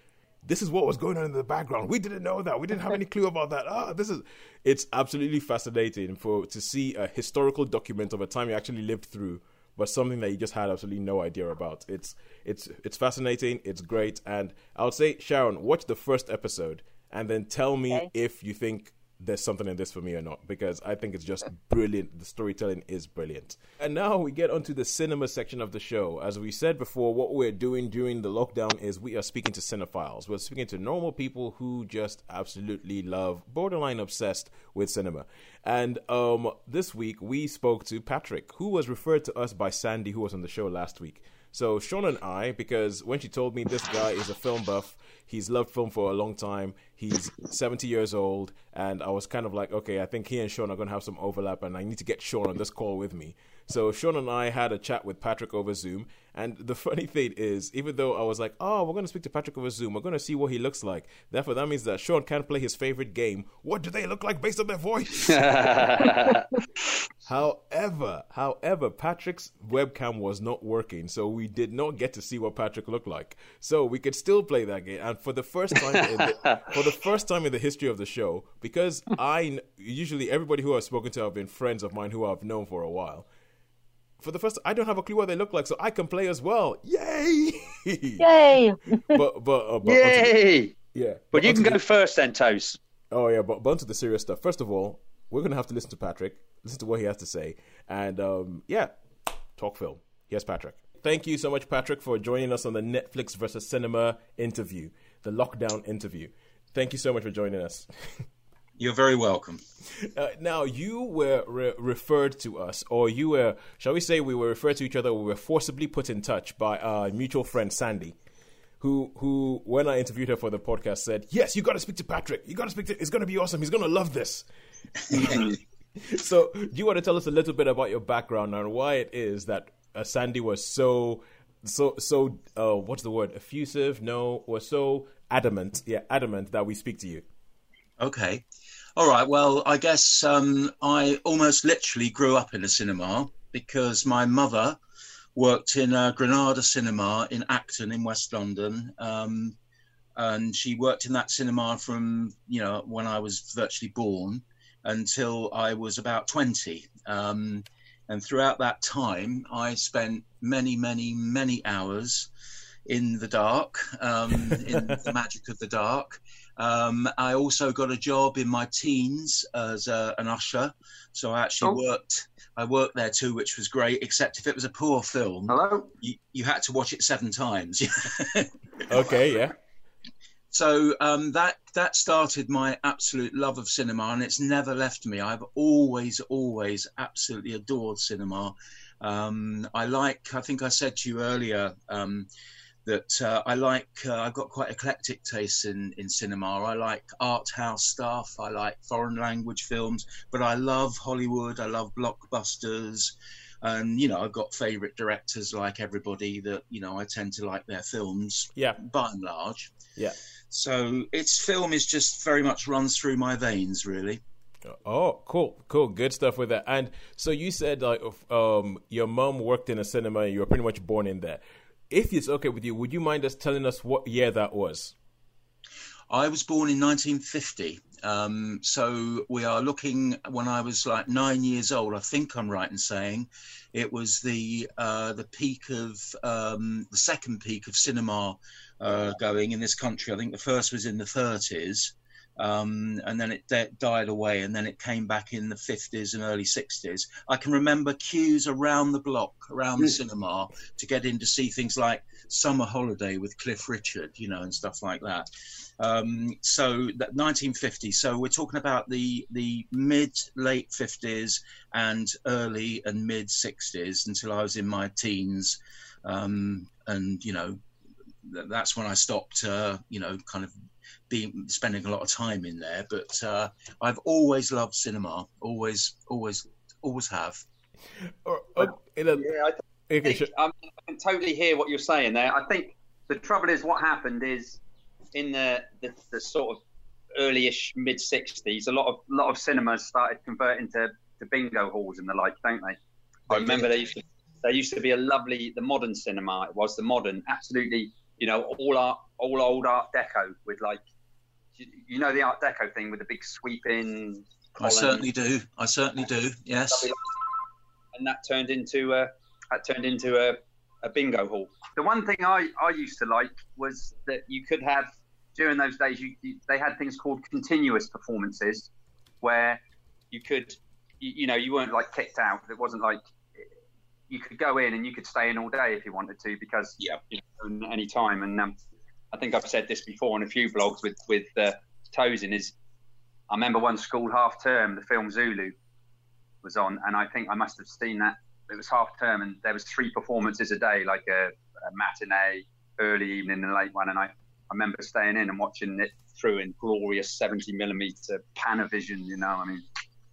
this is what was going on in the background. We didn't know that. We didn't have any clue about that. Ah, this is it's absolutely fascinating for to see a historical document of a time you actually lived through, but something that you just had absolutely no idea about. It's it's it's fascinating, it's great, and I would say, Sharon, watch the first episode and then tell me Okay. if you think there's something in this for me or not because I think it's just brilliant. The storytelling is brilliant. And now we get onto the cinema section of the show. As we said before, what we're doing during the lockdown is we are speaking to cinephiles. We're speaking to normal people who just absolutely love, borderline obsessed with cinema. And um, this week we spoke to Patrick, who was referred to us by Sandy, who was on the show last week. So Sean and I, because when she told me this guy is a film buff, he's loved film for a long time. He's 70 years old, and I was kind of like, okay, I think he and Sean are going to have some overlap, and I need to get Sean on this call with me. So Sean and I had a chat with Patrick over Zoom, and the funny thing is, even though I was like, oh, we're going to speak to Patrick over Zoom, we're going to see what he looks like. Therefore, that means that Sean can't play his favorite game. What do they look like based on their voice? However, however, Patrick's webcam was not working, so we did not get to see what Patrick looked like. So we could still play that game, and for the first time, in the, for the first time in the history of the show, because I usually everybody who I've spoken to have been friends of mine who I've known for a while. For the first, I don't have a clue what they look like, so I can play as well. Yay! Yay! but but, uh, but onto the- Yay! yeah. But you onto can the- go first then, Toes. Oh yeah, but, but onto the serious stuff. First of all, we're gonna have to listen to Patrick, listen to what he has to say, and um, yeah, talk film. Yes, Patrick. Thank you so much, Patrick, for joining us on the Netflix versus cinema interview, the lockdown interview. Thank you so much for joining us. You're very welcome. Uh, now, you were re- referred to us, or you were, shall we say, we were referred to each other. We were forcibly put in touch by our mutual friend Sandy, who, who, when I interviewed her for the podcast, said, "Yes, you got to speak to Patrick. You got to speak to. It's going to be awesome. He's going to love this." so, do you want to tell us a little bit about your background and why it is that uh, Sandy was so, so, so? Uh, what's the word? Effusive? No, was so adamant. Yeah, adamant that we speak to you. Okay. All right. Well, I guess um, I almost literally grew up in a cinema because my mother worked in a Granada cinema in Acton in West London. Um, and she worked in that cinema from, you know, when I was virtually born until I was about 20. Um, and throughout that time, I spent many, many, many hours in the dark, um, in the magic of the dark. Um, I also got a job in my teens as a, an usher, so I actually Oh. worked. I worked there too, which was great. Except if it was a poor film, Hello? you, you had to watch it seven times. Okay, yeah. so um, that that started my absolute love of cinema, and it's never left me. I've always, always absolutely adored cinema. Um, I like. I think I said to you earlier um, that uh, I like. Uh, I've got quite eclectic tastes in in cinema. I like art house stuff. I like foreign language films, but I love Hollywood. I love blockbusters. And you know, I've got favourite directors like everybody that you know I tend to like their films Yeah. by and large. Yeah. So its film is just very much runs through my veins, really. Oh, cool, cool, good stuff with that. And so you said like, um, your mom worked in a cinema, and you were pretty much born in there. If it's okay with you, would you mind us telling us what year that was? I was born in 1950. Um, so we are looking when I was like nine years old. I think I'm right in saying it was the uh, the peak of um, the second peak of cinema uh, going in this country. I think the first was in the 30s. Um, and then it de- died away, and then it came back in the 50s and early 60s. I can remember queues around the block, around the cinema, to get in to see things like Summer Holiday with Cliff Richard, you know, and stuff like that. Um, so that 1950. So we're talking about the the mid late 50s and early and mid 60s until I was in my teens, um, and you know, th- that's when I stopped, uh, you know, kind of being spending a lot of time in there. But uh, I've always loved cinema, always, always, always have. Or, or, in a, Yeah, I okay, think, sure. um, I can totally hear what you're saying there. I think the trouble is what happened is in the, the, the sort of early-ish mid 60s, a lot of lot of cinemas started converting to, to bingo halls and the like, don't they? I They remember did. they used to there used to be a lovely the modern cinema. It was the modern, absolutely, you know, all art, all old Art Deco with like, you, you know, the Art Deco thing with the big sweeping. I certainly do. I certainly do. Yes. and that turned into a that turned into a, a bingo hall. The one thing I, I used to like was that you could have during those days you, you they had things called continuous performances where you could you, you know you weren't like kicked out. It wasn't like you could go in and you could stay in all day if you wanted to because Yeah. you know, any time. And um, I think I've said this before in a few blogs with with uh, Tosin is I remember one school half term the film Zulu was on, and I think I must have seen that. It was half term, and there was three performances a day, like a, a matinee, early evening, and late one. And I, I remember staying in and watching it through in glorious 70 millimeter Panavision. You know, I mean,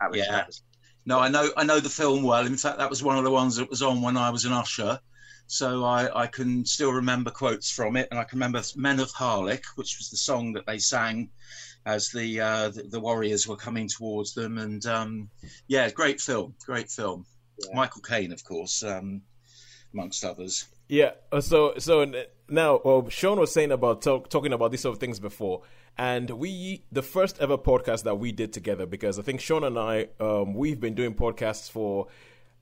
that was, Yeah. that was No, I know. I know the film well. In fact, that was one of the ones that was on when I was an usher. So I, I can still remember quotes from it, and I can remember "Men of Harlech," which was the song that they sang as the uh, the, the warriors were coming towards them. And um, yeah, great film, great film. Yeah. Michael Caine, of course, um, amongst others. Yeah. uh, So so now, well, Sean was saying about talk, talking about these sort of things before, and we the first ever podcast that we did together because I think Sean and I um, we've been doing podcasts for.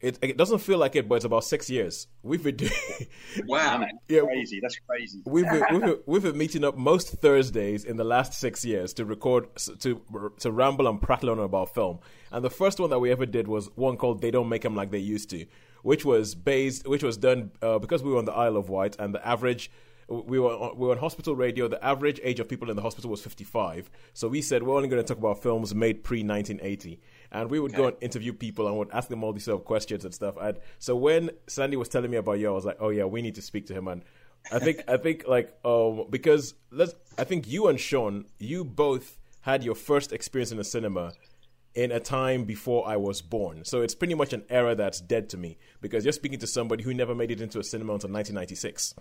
It, it doesn't feel like it, but it's about six years. We've been doing. Wow. Damn it. Yeah. crazy. That's crazy. We've been, we've, been, we've been meeting up most Thursdays in the last six years to record, to to ramble and prattle on about film. And the first one that we ever did was one called "They Don't Make Them Like They Used to," which was based, which was done uh, because we were on the Isle of Wight, and the average we were on, we were on hospital radio. The average age of people in the hospital was fifty five. So we said we're only going to talk about films made pre nineteen eighty. And we would go and interview people and would ask them all these sort of questions and stuff. And so when Sandy was telling me about you, I was like, "Oh yeah, we need to speak to him." And I think I think like um because let's I think you and Sean you both had your first experience in the cinema in a time before I was born. So it's pretty much an era that's dead to me because you're speaking to somebody who never made it into a cinema until 1996.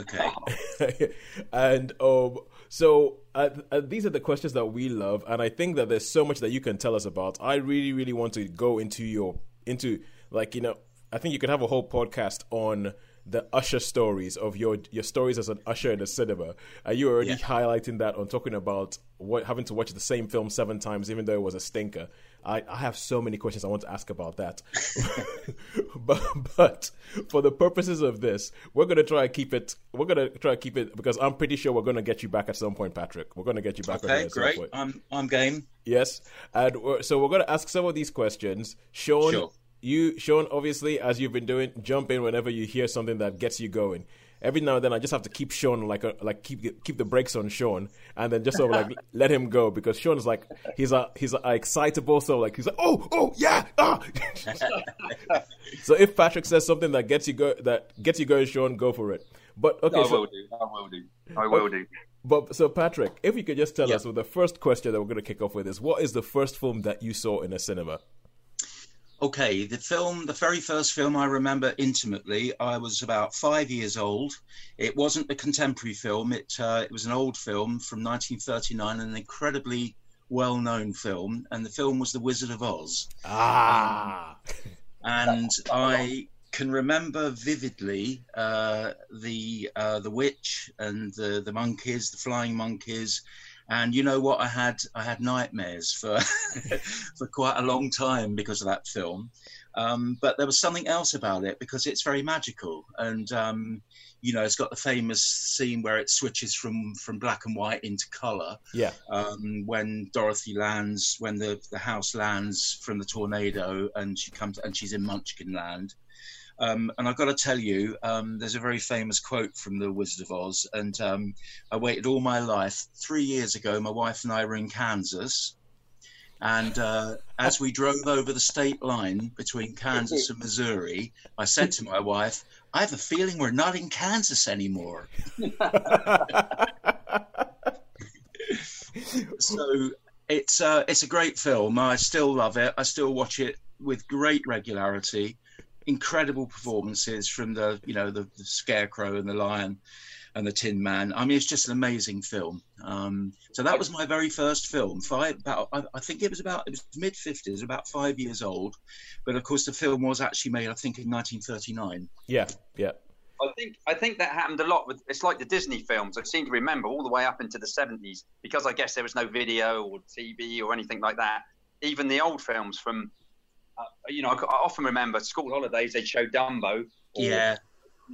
Okay. and um, so uh, uh, these are the questions that we love, and I think that there's so much that you can tell us about. I really, really want to go into your into like you know. I think you could have a whole podcast on the usher stories of your your stories as an usher in the cinema. Are you already Yeah. highlighting that on talking about what having to watch the same film seven times, even though it was a stinker? I, I have so many questions I want to ask about that. but, but for the purposes of this, we're gonna try and keep it. We're gonna try and keep it because I'm pretty sure we're gonna get you back at some point, Patrick. We're gonna get you back. Okay. at some Great. point. I'm I'm game. Yes, and we're, so we're going to ask some of these questions. Sean, Sure. you, Sean, obviously, as you've been doing, jump in whenever you hear something that gets you going. Every now and then, I just have to keep Sean like a, like keep keep the brakes on Sean, and then just sort of like let him go because Sean is like he's a he's a excitable, so like he's like oh oh yeah ah. so if Patrick says something that gets you go that gets you going, Sean, go for it. But okay, I so will do. I will do. I will do. but so Patrick, if you could just tell Yeah. us, well, the first question that we're going to kick off with is, what is the first film that you saw in a cinema? Okay, the film, the very first film I remember intimately, I was about five years old. It wasn't a contemporary film, it, uh, it was an old film from 1939, an incredibly well known film, and the film was The Wizard of Oz. Ah, And I can remember vividly uh, the uh, the witch and the, the monkeys, the flying monkeys. And you know what? I had I had nightmares for for quite a long time because of that film. Um, but there was something else about it because it's very magical, and um, you know, it's got the famous scene where it switches from from black and white into color. Yeah. Um, when Dorothy lands, when the the house lands from the tornado, and she comes and she's in Munchkin Land. Um, and I've got to tell you, um, there's a very famous quote from The Wizard of Oz. And um, I waited all my life. Three years ago, my wife and I were in Kansas. And uh, as we drove over the state line between Kansas and Missouri, I said to my wife, I have a feeling we're not in Kansas anymore. so it's uh, it's a great film. I still love it. I still watch it with great regularity incredible performances from the you know the, the, scarecrow and the lion and the tin man. I mean it's just an amazing film. Um, so that was my very first film. Five about I, I think it was about it was mid 50s about five years old. But of course the film was actually made i think in 1939 yeah yeah. I think I think that happened a lot with it's like the Disney films. I seem to remember all the way up into the seventies because I guess there was no video or TV or anything like that. Even the old films from uh, you know, I, I, often remember school holidays, they'd show Dumbo. yeah.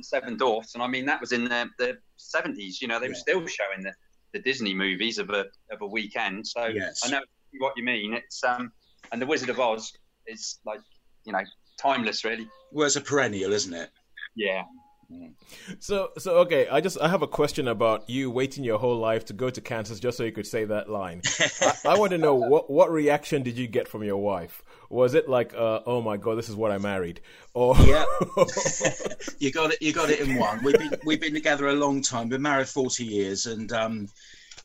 Seven Dwarfs. And I mean, that was in the, the 70s. You know, they were still showing the, the Disney movies of a, of a weekend. So yes. I know what you mean. It's, um, and The Wizard of Oz is like, you know, timeless, really. Well, it's a perennial, isn't it? Yeah. So, so okay. I just I have a question about you waiting your whole life to go to Kansas just so you could say that line. I, I, want to know what what reaction did you get from your wife? Was it like, uh, "Oh my god, this is what I married," or yeah, you got it, you got it in one. We've been we've been together a long time. Been married forty years, and um,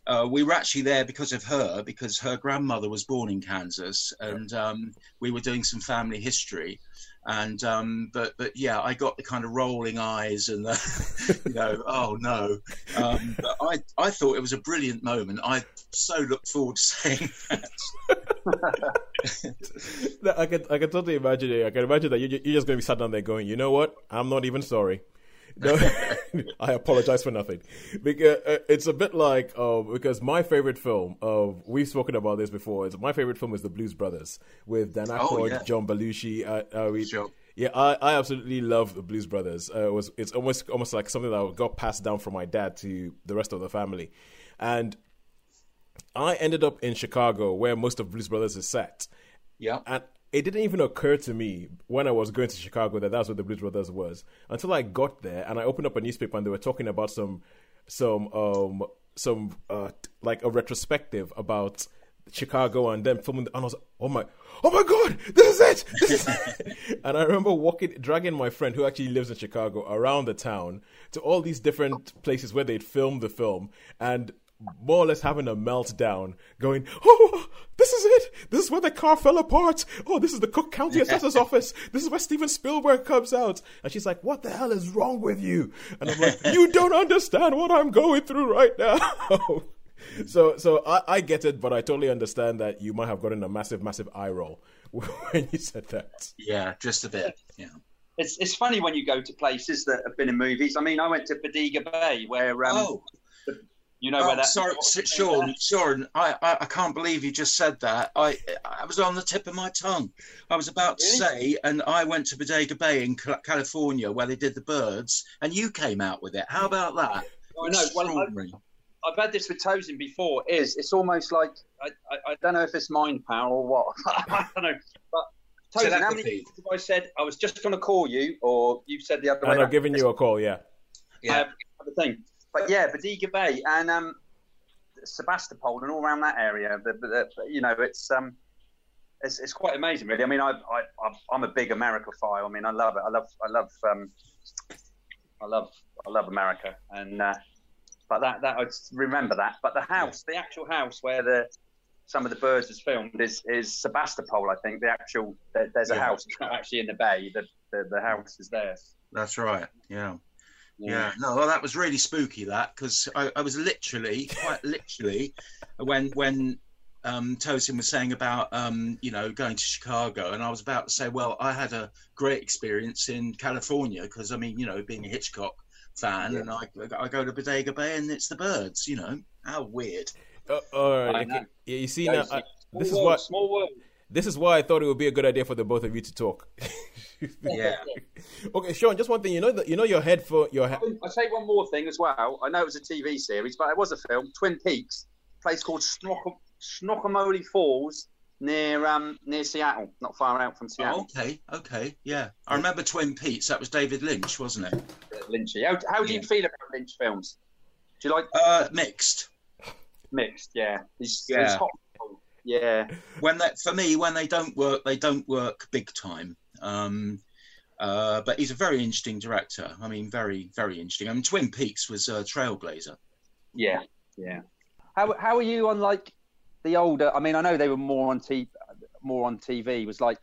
uh, we were actually there because of her, because her grandmother was born in Kansas, and um, we were doing some family history and um, but but yeah, I got the kind of rolling eyes and the, you know, oh no. Um, but I I thought it was a brilliant moment. I so looked forward to saying that. I can I can totally imagine it. I can imagine that you you're just going to be sat down there going, you know what? I'm not even sorry. No, I apologize for nothing. Because uh, it's a bit like uh, because my favorite film of uh, we've spoken about this before. It's my favorite film is The Blues Brothers with Dan Aykroyd, oh, yeah. John Belushi. Uh, uh, we, sure. Yeah, I, I absolutely love The Blues Brothers. Uh, it was it's almost almost like something that got passed down from my dad to the rest of the family, and I ended up in Chicago where most of Blues Brothers is set. Yeah, and it didn't even occur to me when I was going to Chicago that that's what the Blues Brothers was until I got there and I opened up a newspaper and they were talking about some some um some uh like a retrospective about Chicago and then filming and I was like, oh my oh my god this is it, this is it. and I remember walking dragging my friend who actually lives in Chicago around the town to all these different places where they'd filmed the film and more or less having a meltdown, going, "Oh, this is it! This is where the car fell apart! Oh, this is the Cook County Assessor's office! This is where Steven Spielberg comes out!" And she's like, "What the hell is wrong with you?" And I'm like, "You don't understand what I'm going through right now." so, so I, I get it, but I totally understand that you might have gotten a massive, massive eye roll when you said that. Yeah, just a bit. Yeah. It's, it's funny when you go to places that have been in movies. I mean, I went to Bodega Bay where um, oh you know oh, where that? Sorry, Sean. Sean, I, I, I can't believe you just said that. I I was on the tip of my tongue. I was about to say, and I went to Bodega Bay in California where they did the birds, and you came out with it. How about that? I know. Well, I, I've had this with Tosin before. Is it's almost like I, I, I, don't know if it's mind power or what. I don't know. But Tosin, how many times have I said I was just going to call you, or you said the other way? And I'm giving you a call. Yeah. Yeah. the thing but yeah, Bodega Bay and um, Sebastopol and all around that area. The, the, you know, it's um, it's, it's quite amazing, really. I mean, I, I I'm a big America file. I mean, I love it. I love I love um, I love I love America, and uh, but that that I remember that. But the house, the actual house where the some of the birds is filmed is is Sebastopol. I think the actual there's a yeah. house actually in the bay. The, the the house is there. That's right. Yeah. Yeah, no, well, that was really spooky. That because I, I, was literally, quite literally, when when um, Tosin was saying about um, you know going to Chicago, and I was about to say, well, I had a great experience in California because I mean, you know, being a Hitchcock fan, yeah. and I I go to Bodega Bay and it's the birds. You know, how weird. Uh, all right, you see now. I, this is what small world this is why I thought it would be a good idea for the both of you to talk. Yeah. okay, Sean. Just one thing. You know that you know your head for your. He- I'll say one more thing as well. I know it was a TV series, but it was a film. Twin Peaks, a place called Snock- Snoqualmie Falls near um near Seattle, not far out from Oh, Seattle. okay, okay, yeah. I remember Twin Peaks. That was David Lynch, wasn't it? Lynchy. How, how do you Yeah. feel about Lynch films? Do you like Uh, mixed. mixed? Yeah, he's, Yeah. he's hot. Yeah, When that for me, when they don't work, they don't work big time. Um, uh, but he's a very interesting director. I mean, very, very interesting. I mean, Twin Peaks was a trailblazer. yeah, yeah. How how are you on like the older? I mean, I know they were more on t more on TV. Was like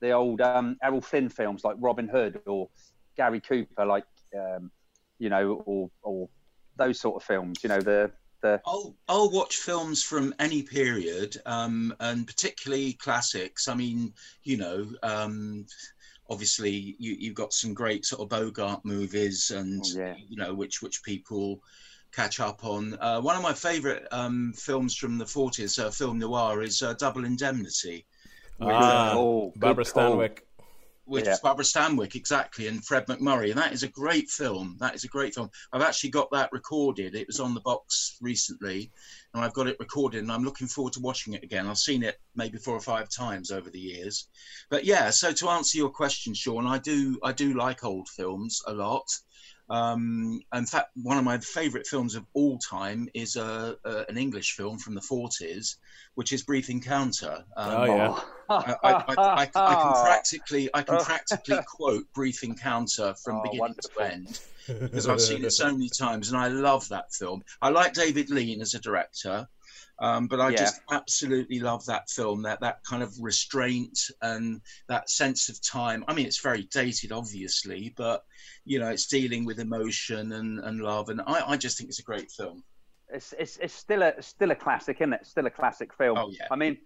the old um, Errol Flynn films, like Robin Hood or Gary Cooper, like um, you know, or or those sort of films. You know, the the I'll I'll watch films from any period, um, and particularly classics. I mean, you know, um, obviously you you've got some great sort of Bogart movies, and Oh, yeah. you know which which people catch up on. Uh, one of my favourite um, films from the forties, uh, film noir, is uh, Double Indemnity. Ah, Oh, Barbara call. Stanwyck. With Yeah. Barbara Stanwyck, exactly, and Fred MacMurray. And that is a great film. That is a great film. I've actually got that recorded. It was on the box recently, and I've got it recorded, and I'm looking forward to watching it again. I've seen it maybe four or five times over the years. But yeah, so to answer your question, Sean, I do I do like old films a lot. Um, in fact, one of my favourite films of all time is a, a, an English film from the 40s, which is Brief Encounter. Um, Oh, yeah. I, I, I, I, I can practically I can practically quote Brief Encounter from Oh, beginning wonderful. to end because I've seen it so many times and I love that film. I like David Lean as a director, um, but I Yeah. just absolutely love that film. That that kind of restraint and that sense of time. I mean, it's very dated, obviously, but you know, it's dealing with emotion and, and love, and I, I just think it's a great film. it's, it's it's still a still a classic, isn't it? Still a classic film. Oh, yeah. I mean,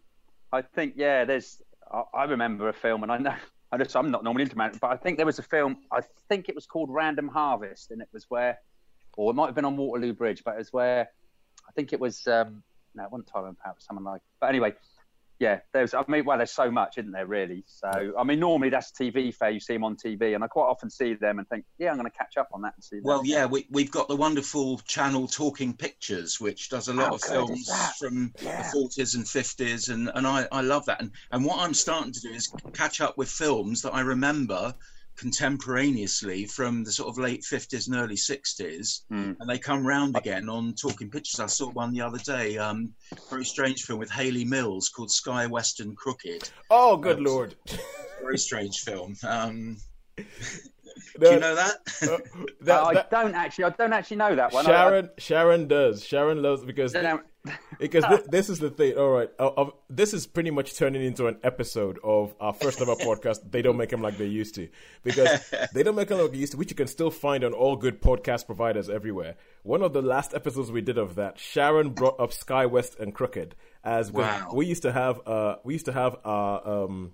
I think yeah. There's I, I remember a film, and I know I just I'm not normally into man, but I think there was a film. I think it was called Random Harvest, and it was where, or it might have been on Waterloo Bridge, but it was where I think it was um no, it wasn't Tyrone Power, someone like. But anyway. Yeah, there's. I mean, well, there's so much, isn't there? Really. So, I mean, normally that's TV fare. You see them on TV, and I quite often see them and think, yeah, I'm going to catch up on that and see. That. Well, yeah, we, we've got the wonderful channel Talking Pictures, which does a lot How of films from Yeah. the 40s and 50s, and, and I, I love that. And, and what I'm starting to do is catch up with films that I remember contemporaneously from the sort of late 50s and early 60s, Hmm. and they come round again on Talking Pictures. I saw one the other day, um, very strange film with Hayley Mills called Sky West and Crooked. Oh, good Oops. lord! Very strange film. Um, do you know that? uh, that- I that- don't actually. I don't actually know that one. I- Sharon, Sharon does. Sharon loves because because thi- this is the thing. All right, uh, uh, this is pretty much turning into an episode of our first ever podcast. They don't make them like they used to because they don't make them like they used to, which you can still find on all good podcast providers everywhere. One of the last episodes we did of that, Sharon brought up Sky West and Crooked as Wow. we used to have uh we used to have our um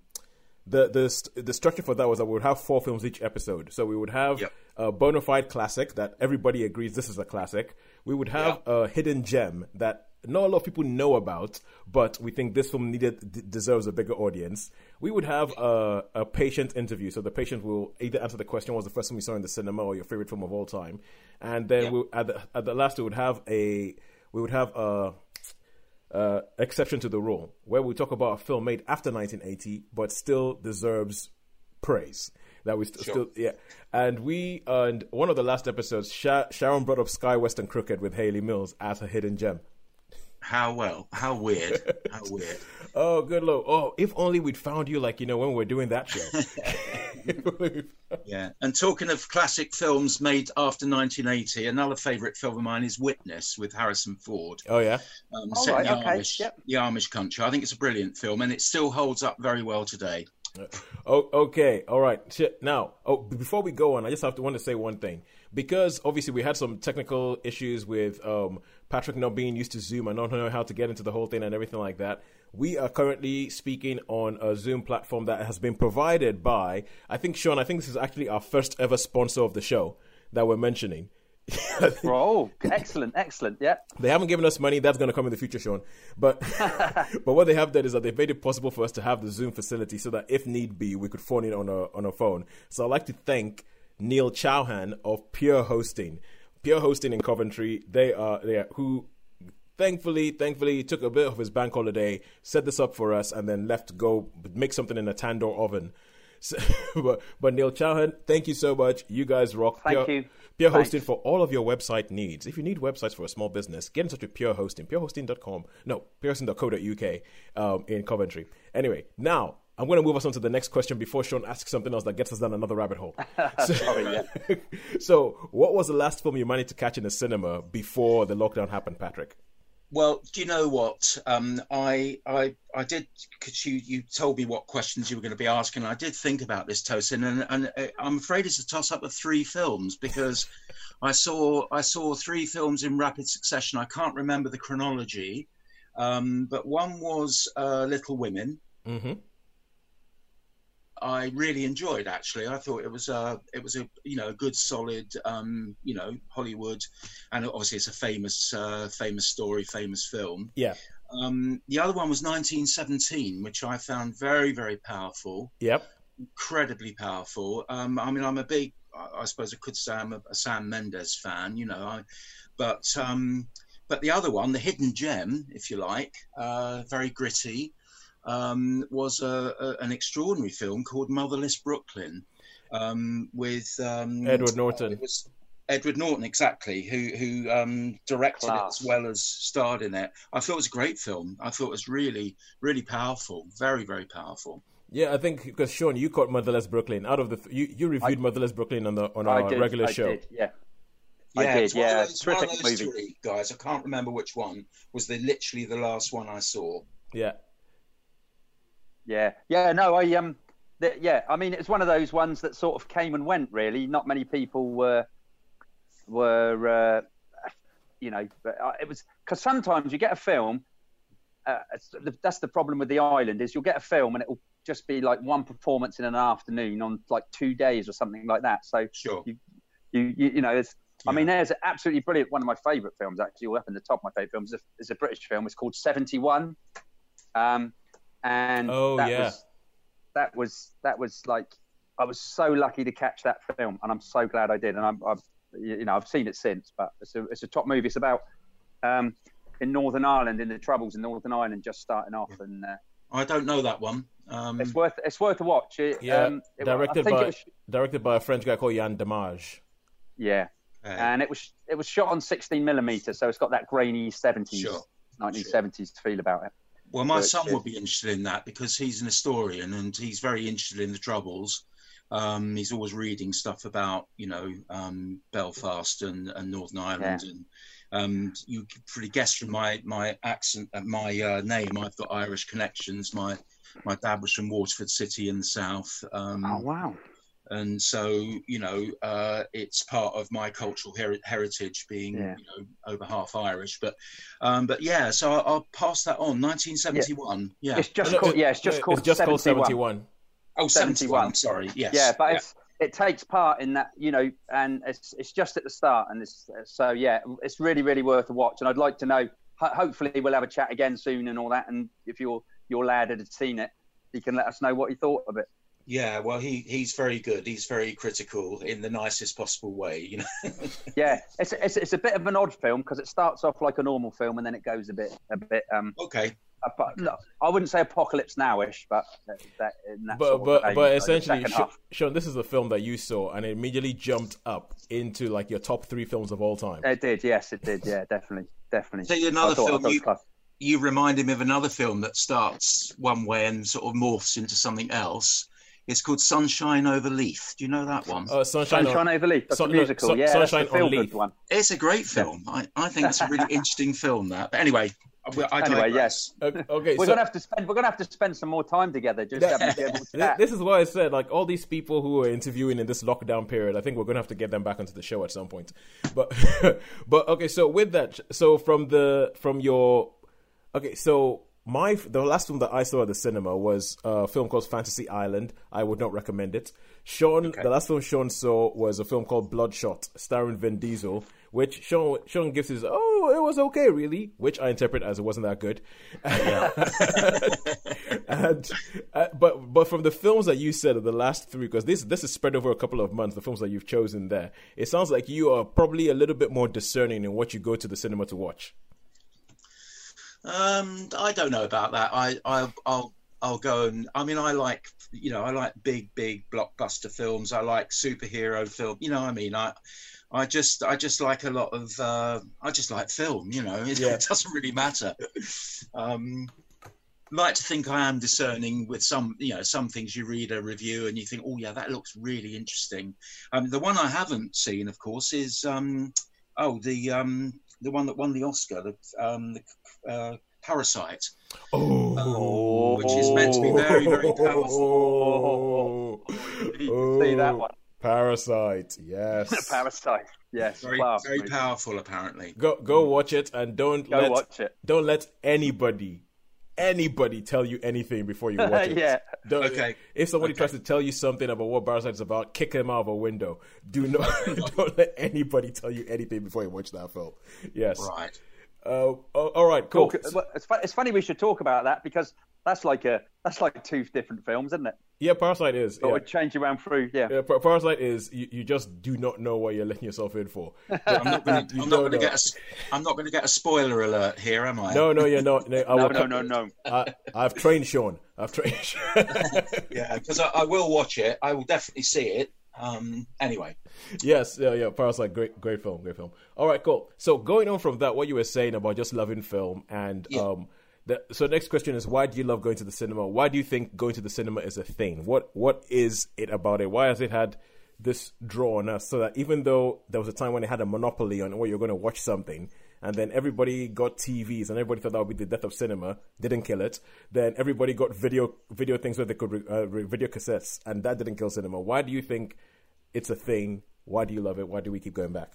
the the the structure for that was that we would have four films each episode. So we would have Yep. a bona fide classic that everybody agrees this is a classic. We would have a hidden gem that not a lot of people know about, but we think this film needed d- deserves a bigger audience. We would have a, a patient interview, so the patient will either answer the question, "Was the first film you saw in the cinema or your favorite film of all time?" And then Yep. we, at the at the last, we would have a we would have a uh, exception to the rule, where we talk about a film made after 1980 but still deserves praise. That we st- Sure. still, yeah. And we, uh, and one of the last episodes, Sha- Sharon brought up Sky West and Crooked with Hayley Mills as a hidden gem. How well? How weird? How weird? Oh, good lord! Oh, if only we'd found you, like you know, when we were doing that show. Yeah. And talking of classic films made after 1980, another favourite film of mine is Witness with Harrison Ford. oh yeah. Um, set in the, okay, Amish, yep. the Amish country. I think it's a brilliant film, and it still holds up very well today. Oh, okay, all right. Now, oh, before we go on, I just have to want to say one thing because obviously we had some technical issues with um, Patrick not being used to Zoom and not knowing how to get into the whole thing and everything like that. We are currently speaking on a Zoom platform that has been provided by, I think, Sean. I think this is actually our first ever sponsor of the show that we're mentioning. oh, excellent, excellent. Yeah. They haven't given us money. That's going to come in the future, Sean. But but what they have done is that they've made it possible for us to have the Zoom facility so that if need be, we could phone in on a on a phone. So I'd like to thank Neil Chauhan of Pure Hosting. Pure Hosting in Coventry. They are they who thankfully thankfully took a bit of his bank holiday, set this up for us, and then left to go make something in a tandoor oven. So, but, but Neil Chauhan, thank you so much. You guys rock. Thank Pure, you. Pure Thanks. Hosting for all of your website needs. If you need websites for a small business, get in touch with Pure Hosting. PureHosting.com. No, purehosting.co.uk um, in Coventry. Anyway, now I'm going to move us on to the next question before Sean asks something else that gets us down another rabbit hole. So, Sorry, yeah. so, what was the last film you managed to catch in the cinema before the lockdown happened, Patrick? Well, do you know what? Um, I I I did because you you told me what questions you were going to be asking. I did think about this, Tosin, and and uh, I'm afraid it's a toss up of three films because I saw I saw three films in rapid succession. I can't remember the chronology, um, but one was uh, Little Women. Mm-hmm. I really enjoyed actually. I thought it was a it was a you know a good solid um, you know Hollywood, and obviously it's a famous uh, famous story, famous film. Yeah. Um, the other one was 1917, which I found very very powerful, Yep. incredibly powerful. Um, I mean, I'm a big I suppose I could say I'm a, a Sam Mendes fan, you know, I, but um, but the other one, the hidden gem, if you like, uh, very gritty um, was a, a, an extraordinary film called Motherless Brooklyn um, with um, Edward Norton. It Edward Norton, exactly, who who um, directed Class. it as well as starred in it. I thought it was a great film. I thought it was really, really powerful, very, very powerful. Yeah, I think because Sean, you caught Motherless Brooklyn out of the you you reviewed Motherless Brooklyn on the on I our did, regular I show. did, yeah. Yeah, I did, it's one of yeah. those- it's one of Terrific those movie. three, guys. I can't remember which one was the literally the last one I saw. Yeah. Yeah, yeah, no, I um, th- yeah, I mean, it's one of those ones that sort of came and went. Really, not many people were were, uh, you know, but, uh, it was because sometimes you get a film. Uh, it's, the, that's the problem with the island is you'll get a film and it will just be like one performance in an afternoon on like two days or something like that. So Sure. you you you, you know, it's. I mean, there's an absolutely brilliant. One of my favourite films, actually, all up in the top of my favourite films, is a, is a British film. It's called Seventy One, um, and Oh, that yeah. was that was that was like I was so lucky to catch that film, and I'm so glad I did. And I'm, I've you know I've seen it since, but it's a it's a top movie. It's about um, in Northern Ireland, in the troubles in Northern Ireland, just starting off, and uh, I don't know that one. Um, it's worth it's worth a watch. It, Yeah, um, it- directed by was- directed by a French guy called Yann Demange. yeah, uh, and it was it was shot on 16 millimeter, so it's got that grainy 70s, Sure. 1970s feel about it. Well, my But, son uh, would be interested in that because he's an historian and he's very interested in the Troubles. Um, he's always reading stuff about, you know, um, Belfast and, and Northern Ireland. And um, you could probably guess from my my accent, uh, my uh, name, I've got Irish connections. My my dad was from Waterford City in the south. Um, Oh wow! And so you know uh, it's part of my cultural her- heritage being Yeah. you know over half Irish but um, but yeah so I'll, I'll pass that on 1971 yeah, It's just No, called it- yeah, it's just no, called it's just 71. called seventy one. oh 71 71. sorry yes Yeah, but it's it takes part in that, you know, and it's it's just at the start, and it's so yeah, it's really really worth a watch. And I'd like to know. Hopefully, we'll have a chat again soon and all that. And if your your lad had seen it, he can let us know what he thought of it. Yeah well he he's very good he's very critical in the nicest possible way you know Yeah, it's it's, it's a bit of an odd film because it starts off like a normal film and then it goes a bit a bit um. okay But no, I wouldn't say apocalypse nowish, but that, that, But but vein, but essentially, second Sean. Sean, this is a film that you saw, and it immediately jumped up into like your top three films of all time. It did, yes, it did, yeah, definitely, definitely. Tell you another thought- film thought it was you- you reminded me of another film that starts one way and sort of morphs into something else it's called Sunshine Over Leith do you know that one Uh, Sunshine, Sunshine on, Over Leith. That's Sun- a no, musical. Sun- yeah, Sunshine that's the on feel-good Leith. one. It's a great film. I, I think it's a really interesting film. That, but anyway, I, I Anyway, digress. Uh, okay, We're so gonna have to spend. We're gonna have to spend some more time together. Just That- to be able to chat. this is why I said like all these people who are interviewing in this lockdown period. I think we're gonna have to get them back onto the show at some point. But but okay, so with that, so from the from your okay, so my the last film that I saw at the cinema was a film called Fantasy Island. I would not recommend it. Sean, Okay. the last film Sean saw was a film called Bloodshot, starring Vin Diesel, which Sean Sean gives his oh it was okay really, which I interpret as it wasn't that good. and uh, but but from the films that you said of the last three, because this this is spread over a couple of months, the films that you've chosen there, it sounds like you are probably a little bit more discerning in what you go to the cinema to watch. Um, I don't know about that. I, I, I'll, I'll go and. I mean, I like, you know, I like big, big blockbuster films. I like superhero film. You know, what I mean, I, I just, I just like a lot of. Uh, I just like film. You know, it, Yeah. it doesn't really matter. Um, like to think I am discerning with some, you know, some things you read a review and you think, oh yeah, that looks really interesting. Um, the one I haven't seen, of course, is um, oh the um, the one that won the Oscar, the um, the uh, Parasite, Oh, which is meant to be very, very powerful. Oh, You can see that one. Parasite, yes. Parasite. Yes. Very, class very powerful, apparently. Go go watch it and don't Go let watch it. don't let anybody anybody tell you anything before you watch it. yeah. Don't- Okay. If somebody Okay. tries to tell you something about what Parasite is about, kick him out of a window. Do not don't let anybody tell you anything before you watch that film. Yes. Right. Uh, oh, all right. Cool. Talk, well, it's, it's funny we should talk about that because that's like a that's like two different films, isn't it? Yeah, Parasite is. But yeah. we change around through. Yeah. Yeah, Par- Parasite is you, you just do not know what you're letting yourself in for. I'm not going to. You I'm don't not going to know. get a. s- I'm not going to get a spoiler alert here, am I? No, no, you're not. No, I No, no, no, no. I, I've trained Sean. I've trained. Sean. Yeah, because I, I will watch it. I will definitely see it. Um. Anyway. yes, yeah, yeah. Parasite, great, great film, great film. All right, cool. So going on from that, what you were saying about just loving film, and Yeah. um, the, so next question is, why do you love going to the cinema? Why do you think going to the cinema is a thing? What what is it about it? Why has it had this draw on us? So that even though there was a time when it had a monopoly on, oh, you're going to watch something. And then everybody got TVs, and everybody thought that would be the death of cinema. Didn't kill it. Then everybody got video video things where they could re- uh, re- video cassettes, and that didn't kill cinema. Why do you think it's a thing? Why do you love it? Why do we keep going back?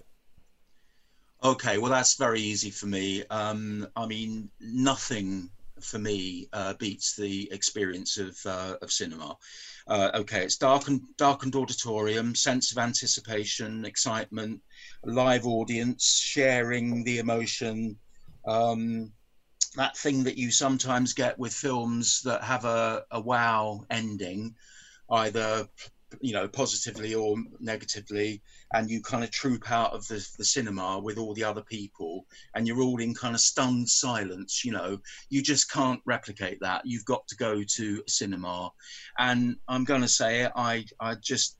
Okay, well, that's very easy for me. Um, I mean, nothing for me uh, beats the experience of uh, of cinema. Uh, okay, it's darkened, darkened auditorium, sense of anticipation, excitement, live audience, sharing the emotion. Um, that thing that you sometimes get with films that have a, a wow ending, either you know positively or negatively and you kind of troop out of the, the cinema with all the other people and you're all in kind of stunned silence you know you just can't replicate that you've got to go to a cinema and i'm going to say it i i just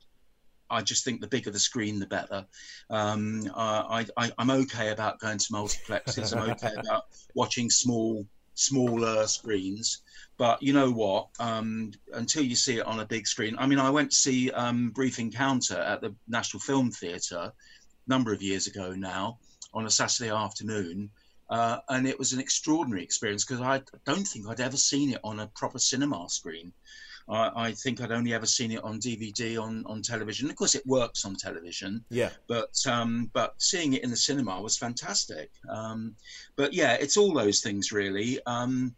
I just think the bigger the screen, the better. Um, I, I, I'm okay about going to multiplexes. I'm okay about watching small, smaller screens. But you know what? Um, until you see it on a big screen, I mean, I went to see um, Brief Encounter at the National Film Theatre a number of years ago now on a Saturday afternoon. Uh, and it was an extraordinary experience because I don't think I'd ever seen it on a proper cinema screen. I, I think I'd only ever seen it on DVD on, on television. Of course, it works on television, Yeah, but um, but seeing it in the cinema was fantastic. Um, but yeah, it's all those things really. Um,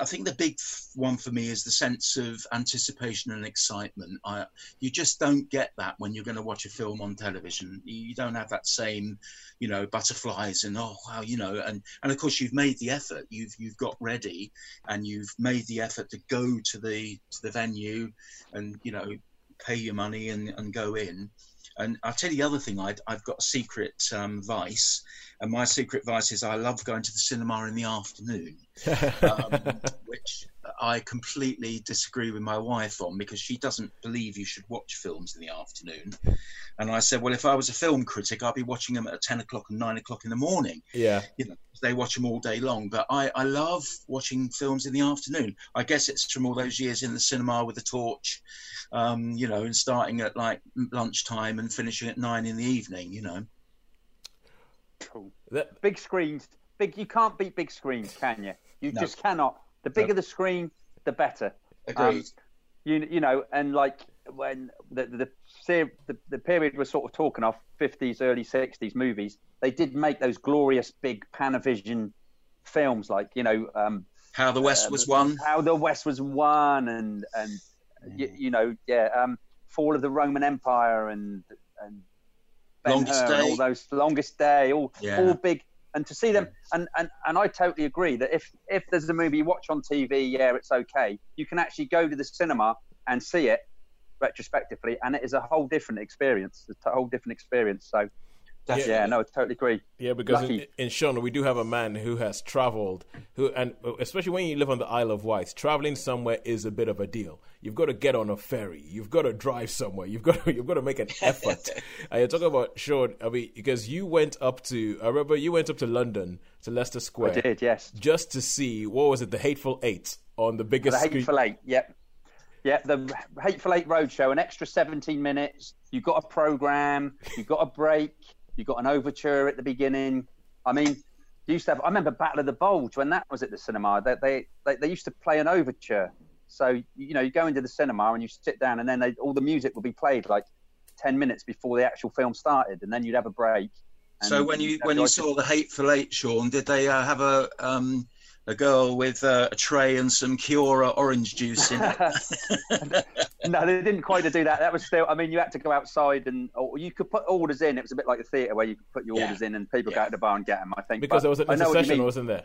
I think the big one for me is the sense of anticipation and excitement. I, you just don't get that when you're going to watch a film on television. You don't have that same, you know, butterflies and oh wow, you know, and and of course you've made the effort. You've you've got ready, and you've made the effort to go to the to the venue, and you know, pay your money and and go in. And I'll tell you the other thing, i I've got a secret um, vice, and my secret vice is I love going to the cinema in the afternoon, um, which I completely disagree with my wife on because she doesn't believe you should watch films in the afternoon. And I said, well, if I was a film critic, I'd be watching them at 10 o'clock and 9 o'clock in the morning. yeah. You know, they watch them all day long. But I, I love watching films in the afternoon. I guess it's from all those years in the cinema with the torch, um, you know, and starting at like lunchtime and finishing at nine in the evening, you know. Cool. That, Big screens. Big. You can't beat big screens, can you? You No. just cannot. The bigger the screen, the better. Um, Agreed. you you know, and like when the the the, the period we're sort of talking of, fifties, early sixties movies, they did make those glorious big Panavision films, like you know, um, How the West um, was won. how the West was won, and and you, you know, yeah, um, fall of the Roman Empire, and and Longest Ben-Hur and Day. all those longest day, all Yeah. all big, and to see them, and, and and I totally agree that if if there's a movie you watch on TV, yeah, it's okay. You can actually go to the cinema and see it retrospectively, and it is a whole different experience. It's a whole different experience. So, Definitely. yeah, no, I totally agree. Yeah, because in, in Sean, we do have a man who has traveled, who and uh, especially when you live on the Isle of Wight, traveling somewhere is a bit of a deal. You've got to get on a ferry, you've got to drive somewhere, you've got to, you've got to make an effort. and you're talking about Sean, I mean, because you went up to, I remember you went up to London to Leicester Square I did, yes. just to see what was it, the Hateful Eight on the biggest The screen. Hateful Eight, yep. Yep, the Hateful Eight Roadshow, an extra 17 minutes. You've got a program, you've got a break, you've got an overture at the beginning. I mean, you used to have, I remember Battle of the Bulge when that was at the cinema. They, they, they, they used to play an overture. So, you know, you go into the cinema and you sit down, and then they, all the music would be played like 10 minutes before the actual film started, and then you'd have a break. So when you when you saw the Hateful Eight, Sean, did they uh, have a um, a girl with uh, a tray and some Kia-Ora orange juice in it? no, they didn't quite do that. That was still. I mean, you had to go outside and or you could put orders in. It was a bit like the theatre where you could put your Yeah. orders in and people go out to the bar and get them. I think because But there was an I know what you intercession, mean. wasn't there?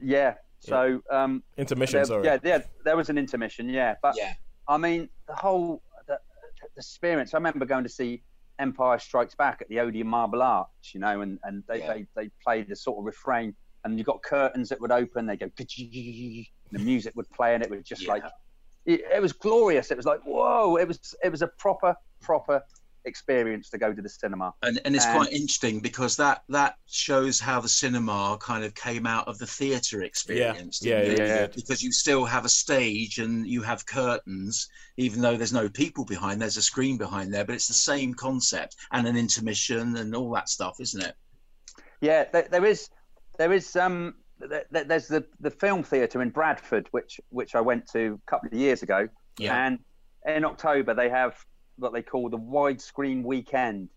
Yeah. So um, Intermission, there, sorry. yeah, yeah, there was an intermission. Yeah, but yeah, I mean, the whole the, the experience. I remember going to see Empire Strikes Back at the Odeon Marble Arch, you know, and, and they, Yeah. they, they played the sort of refrain, and you got curtains that would open. They go, and the music would play, and it would just Yeah. like, it, it was glorious. It was like, whoa! It was it was a proper proper experience to go to the cinema. and and it's And- quite interesting because that that shows how the cinema kind of came out of the theatre experience. yeah, didn't yeah, yeah. Because you still have a stage and you have curtains, even though there's no people behind. There's a screen behind there, but it's the same concept and an intermission and all that stuff, isn't it? Yeah, there, there is, there is. Um, there, there- there's the the film theatre in Bradford, which which I went to a couple of years ago, Yeah. and in October they have what they call the widescreen weekend,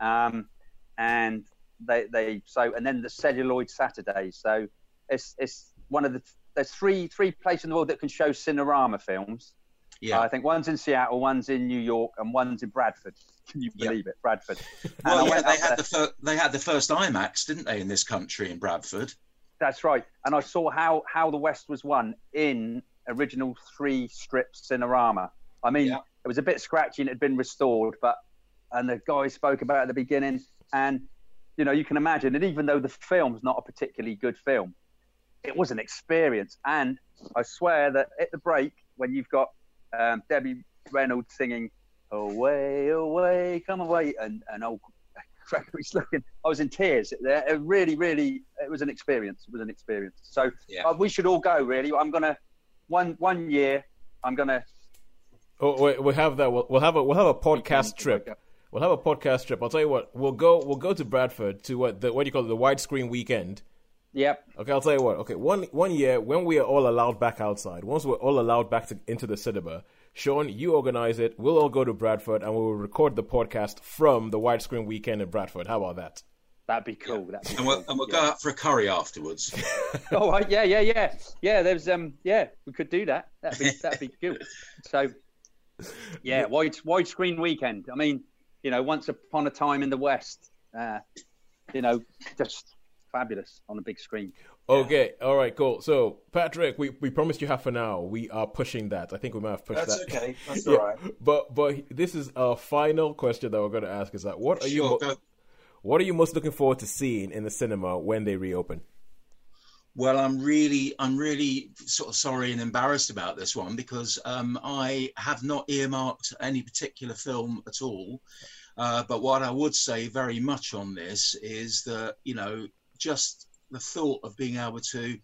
um, and they they so and then the celluloid Saturday. So it's it's one of the there's three three places in the world that can show Cinerama films. Yeah. Uh, I think one's in Seattle, one's in New York, and one's in Bradford. Can you believe it, Bradford? Well, yeah, they had there- the fir- they had the first IMAX, didn't they, in this country in Bradford? That's right. And I saw how how the West was won in original three strip Cinerama. I mean, Yeah. it was a bit scratchy and it had been restored, but and the guy spoke about it at the beginning, and you know you can imagine. And even though the film's not a particularly good film, it was an experience. And I swear that at the break when you've got um, Debbie Reynolds singing "Away, away, come away," and and old Gregory's looking. I was in tears. It, it really, really, it was an experience. It was an experience. So Yeah. uh, we should all go. Really, I'm gonna one one year. I'm gonna Oh, wait, we'll have that. We'll, we'll have a we'll have a podcast trip. We'll have a podcast trip. I'll tell you what. We'll go. We'll go to Bradford to what the what do you call it? The widescreen weekend. Yep. Okay, I'll tell you what. Okay, one one year when we are all allowed back outside, once we're all allowed back to, into the cinema, Sean, you organize it. We'll all go to Bradford and we'll record the podcast from the widescreen weekend in Bradford. How about that? That'd be cool. That'd be And we'll, cool. and we'll yeah. go out for a curry afterwards. Oh right, yeah, yeah, yeah, yeah. There's um, yeah, we could do that. That'd be that'd be good. So, yeah, wide widescreen weekend. I mean, you know, once upon a time in the West, uh, you know, just fabulous on the big screen. Okay, all right, cool. So, Patrick, we, we promised you half an hour. We are pushing that. I think we might have pushed That's that. That's okay. That's Yeah, all right. But but this is our final question that we're going to ask. Is that what are you mo- what are you most looking forward to seeing in the cinema when they reopen? Well, I'm really, I'm really sort of sorry and embarrassed about this one because um, I have not earmarked any particular film at all. Uh, but what I would say very much on this is that you know just the thought of being able to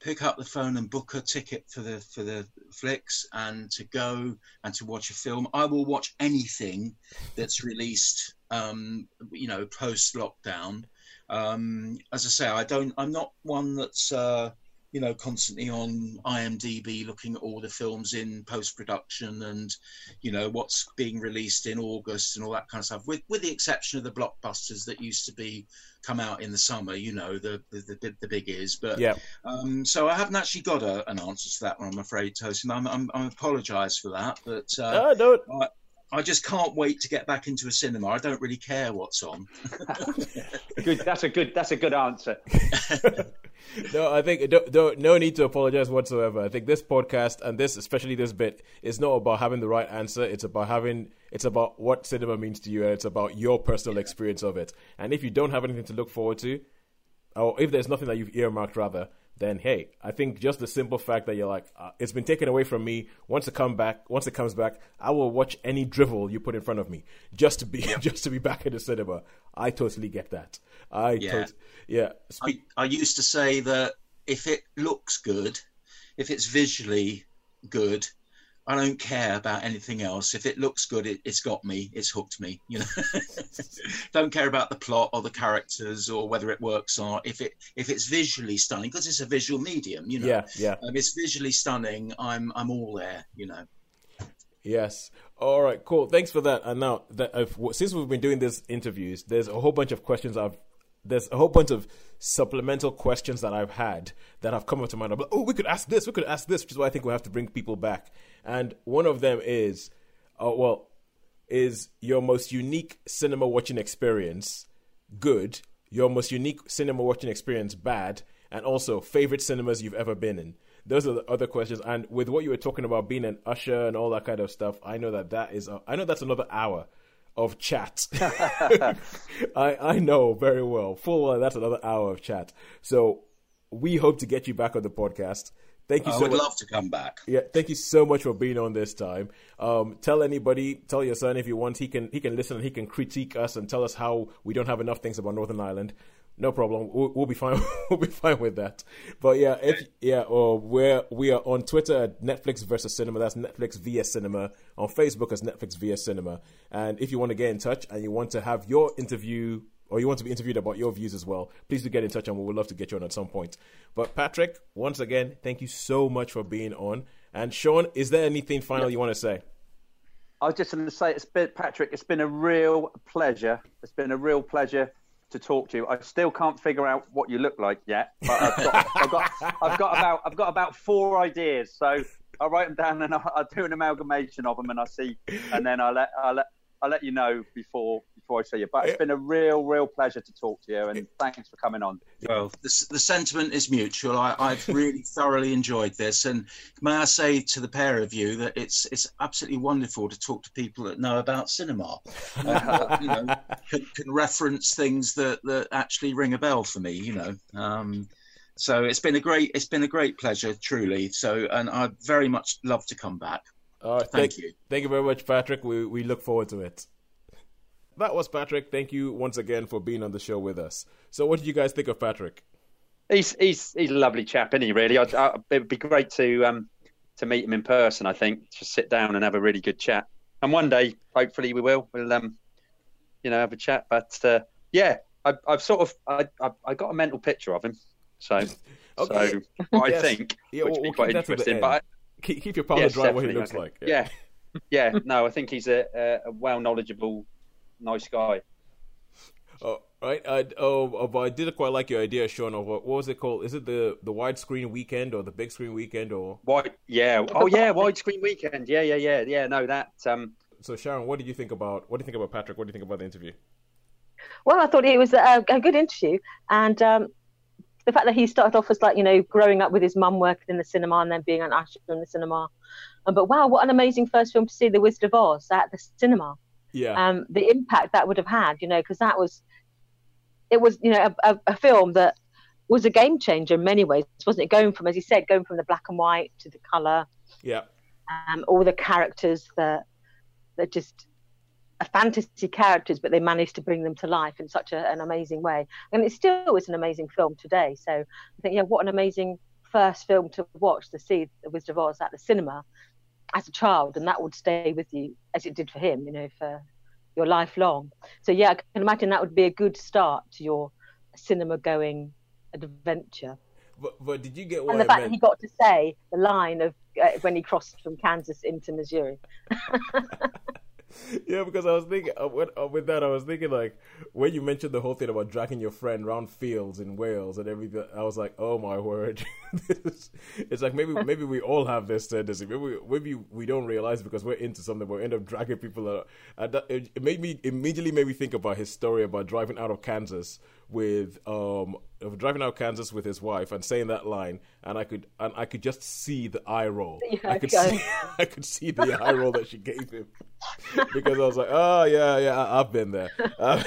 pick up the phone and book a ticket for the for the flicks and to go and to watch a film. I will watch anything that's released, um, you know, post lockdown. Um, as I say, I don't. I'm not one that's uh, you know, constantly on IMDb looking at all the films in post production and, you know, what's being released in August and all that kind of stuff. With with the exception of the blockbusters that used to be come out in the summer, you know, the the the, the big is. But Yeah. um, so I haven't actually got a, an answer to that one, I'm afraid, Tosin. I'm, I'm, I apologise for that, but uh, Ah, no, I just can't wait to get back into a cinema. I don't really care what's on. Good. That's a good. That's a good answer. no, I think don't, don't, no need to apologize whatsoever. I think this podcast and this, especially this bit, is not about having the right answer. It's about having, it's about what cinema means to you, and it's about your personal experience of it. And if you don't have anything to look forward to, or if there's nothing that you've earmarked, rather, then hey, I think just the simple fact that you're like, uh, it's been taken away from me. Once it come back, once it comes back, I will watch any drivel you put in front of me just to be, just to be back in the cinema. I totally get that. I Yeah. tot- yeah. I, I used to say that if it looks good, if it's visually good, I don't care about anything else. If it looks good, it, it's got me. It's hooked me. You know, don't care about the plot or the characters or whether it works or. If it if it's visually stunning, because it's a visual medium. You know, yeah, yeah. Um, it's visually stunning. I'm I'm all there. You know. Yes. All right. Cool. Thanks for that. And now that I've, since we've been doing these interviews, there's a whole bunch of questions I've. There's a whole bunch of supplemental questions that I've had that have come up to mind. Like, oh, we could ask this. We could ask this, which is why I think we have to bring people back. And one of them is, uh, well, is your most unique cinema watching experience good? Your most unique cinema watching experience bad? And also favorite cinemas you've ever been in? Those are the other questions. And with what you were talking about being an usher and all that kind of stuff, I know that that is. A, I know that's another hour of chat. I I know very well. Full well, that's another hour of chat. So we hope to get you back on the podcast. Thank you I so would much. love to come back. Yeah, thank you so much for being on this time. Um, tell anybody, tell your son if you want, he can he can listen and he can critique us and tell us how we don't have enough things about Northern Ireland. No problem, we'll, we'll be fine. we'll be fine with that. But yeah, if yeah, or we're we are on Twitter at Netflix versus Cinema. That's Netflix vs Cinema. On Facebook as Netflix vs Cinema. And if you want to get in touch and you want to have your interview or you want to be interviewed about your views as well, please do get in touch and we would love to get you on at some point. But Patrick, once again, thank you so much for being on. And Sean, is there anything final you want to say? I was just going to say, it's been, Patrick, it's been a real pleasure. It's been a real pleasure to talk to you. I still can't figure out what you look like yet, but I've got, I've got, I've got about, I've got about four ideas. So I'll write them down and I'll, I'll do an amalgamation of them, and I'll see, and then I'll let, I'll let, I'll let you know before before I see you. But it's been a real, real pleasure to talk to you, and thanks for coming on. Well, the, the sentiment is mutual. I, I've really thoroughly enjoyed this, and may I say to the pair of you that it's it's absolutely wonderful to talk to people that know about cinema, uh, you know, can, can reference things that that actually ring a bell for me. You know, um, so it's been a great it's been a great pleasure, truly. So, and I'd very much love to come back. Right, Thank thank you. Thank you very much, Patrick. We we look forward to it. That was Patrick. Thank you once again for being on the show with us. So, what did you guys think of Patrick? He's he's he's a lovely chap, isn't he? Really, I'd, I, it would be great to um to meet him in person. I think just sit down and have a really good chat. And one day, hopefully, we will. We'll um, you know, have a chat. But uh, yeah, I, I've sort of I, I I got a mental picture of him. So Okay. so I Yes. think Yeah, which we'll- would be quite keep that to the interesting. But I, Keep, keep your powder Yes, dry. What he looks like. yeah, yeah, no, I think he's a, a, a well knowledgeable, nice guy. Oh, right. I, oh, oh, but I did quite like your idea, Sean. Of what, what was it called? Is it the the widescreen weekend or the big screen weekend or? Wide, yeah, oh yeah, widescreen weekend. Yeah, yeah, yeah, yeah. No, that um, So, Sharon, what do you think about? What do you think about Patrick? What do you think about the interview? Well, I thought it was a, a good interview, and um, the fact that he started off as like you know growing up with his mum working in the cinema and then being an usher in the cinema, um, but wow, what an amazing first film to see, The Wizard of Oz at the cinema. Yeah. Um, the impact that would have had, you know, because that was, it was you know a, a, film that was a game changer in many ways, wasn't it? Going from, as you said, going from the black and white to the color, yeah. um, all the characters that that just fantasy characters, but they managed to bring them to life in such a, an amazing way. And it still is an amazing film today. So I think, yeah, what an amazing first film to watch to see The Wizard of Oz at the cinema as a child, and that would stay with you as it did for him, you know, for your life long. So yeah, I can imagine that would be a good start to your cinema going adventure. but but did you get what and the fact that he got to say the line of uh, when he crossed from Kansas into Missouri. yeah, because I was thinking uh, with, uh, with that, I was thinking like when you mentioned the whole thing about dragging your friend around fields in Wales and everything. I was like, oh my word! It's like maybe maybe we all have this tendency. Maybe we, maybe we don't realize because we're into something, we end up dragging people out. That, it, it made me immediately made me think about his story about driving out of Kansas with um of driving out of Kansas with his wife and saying that line, and I could and I could just see the eye roll. Yeah, I could go. see I could see the eye roll that she gave him because I was like, oh yeah, yeah, I, I've been there. I've,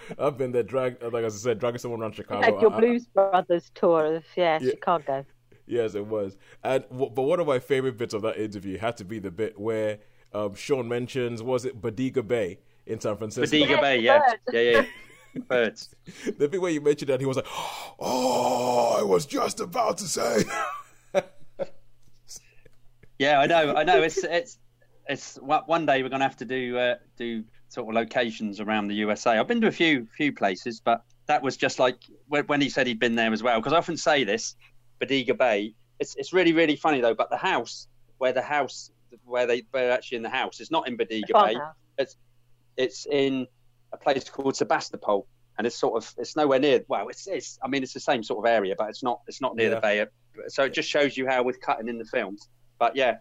I've been there. Drag like as I said, dragging someone around Chicago. Like your I- I- Blues Brothers tour of yeah, Yeah. Chicago. Yes, it was. And but one of my favorite bits of that interview had to be the bit where um, Sean mentions was it Bodega Bay in San Francisco. Bodega Yes, Bay, yeah, yeah, yeah, yeah. Birds. The bit where you mentioned that he was like, "Oh, I was just about to say." Yeah, I know, I know. It's it's it's one one day we're gonna have to do uh, do sort of locations around the USA. I've been to a few few places, but that was just like when, when he said he'd been there as well. Because I often say this, Bodega Bay. It's it's really really funny though. But the house where the house where they they're actually in the house is not in Bodega Bay. Farmhouse. It's in a place called Sebastopol, and it's sort of it's nowhere near. Well, it's it's. I mean, it's the same sort of area, but it's not it's not near Yeah. the bay. So it just shows you how we're cutting in the films. But yeah,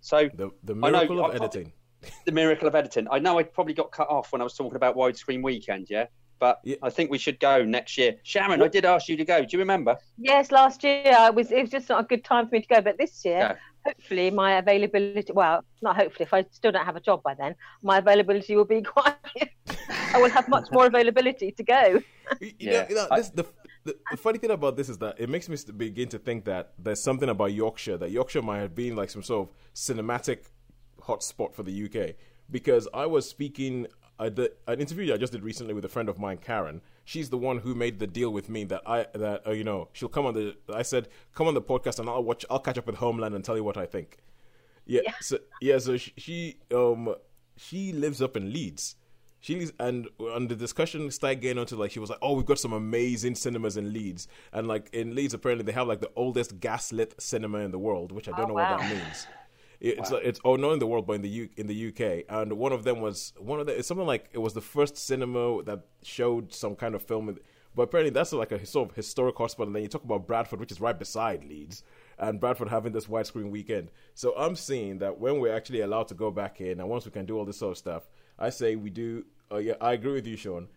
so The the I know, miracle of I- I- editing. the miracle of editing. I know I probably got cut off when I was talking about widescreen weekend, yeah. But Yeah. I think we should go next year. Sharon, I did ask you to go. Do you remember? Yes, last year I was. It was just not a good time for me to go. But this year, Yeah. Hopefully, my availability. Well, not hopefully. If I still don't have a job by then, my availability will be quite. I will have much more availability to go. You Yeah. know, you know, this, the, the the funny thing about this is that it makes me begin to think that there's something about Yorkshire that Yorkshire might have been like some sort of cinematic hotspot for the UK because I was speaking I did, an interview I just did recently with a friend of mine, Karen. She's the one who made the deal with me that I that uh, you know she'll come on the. I said come on the podcast and I'll watch. I'll catch up with Homeland and tell you what I think. Yeah, so yeah, so she, she um she lives up in Leeds. She lives, and on the discussion started getting onto like she was like, oh, we've got some amazing cinemas in Leeds, and like in Leeds apparently they have like the oldest gaslit cinema in the world, which I don't Oh, know wow. what that means. It- It's like, it's oh not in the world, but in the U, in the UK, and one of them was one of the it's something like it was the first cinema that showed some kind of film. But apparently that's like a sort of historic hotspot. And then you talk about Bradford, which is right beside Leeds, and Bradford having this widescreen weekend. So I'm seeing that when we're actually allowed to go back in, and once we can do all this sort of stuff, I say we do. Uh, yeah, I agree with you, Sean.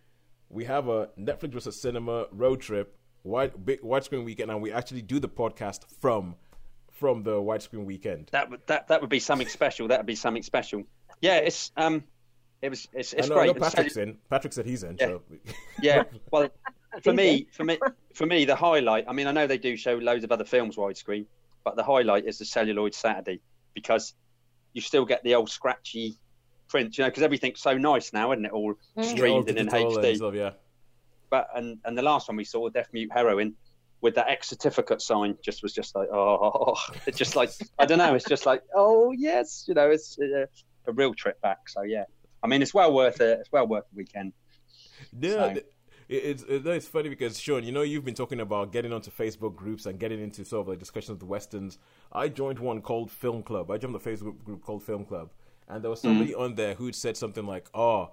We have a Netflix versus cinema road trip, wide big widescreen weekend, and we actually do the podcast from from the widescreen weekend. That would that that would be something special. That would be something special. Yeah, it's um, it was it's it's I know, I great. know And so- Patrick's in. Patrick said he's in. Yeah. So yeah, well, for me, for me, for me, the highlight. I mean, I know they do show loads of other films widescreen, but the highlight is the celluloid Saturday because you still get the old scratchy print, you know, because everything's so nice now, isn't it? All Mm. Yeah, all and in HD. stuff, yeah. But and and the last one we saw, Deaf Mute Heroine, with that X certificate sign, just was just like, oh, it's just like I don't know, it's just like, oh yes, you know, it's a, a real trip back. So yeah, I mean, it's well worth it. It's well worth the weekend. Yeah, So- it's it's funny because Sean, you know, you've been talking about getting onto Facebook groups and getting into sort of like discussions with the westerns. I joined one called Film Club. I joined the Facebook group called Film Club, and there was mm. somebody on there who'd said something like, "Oh."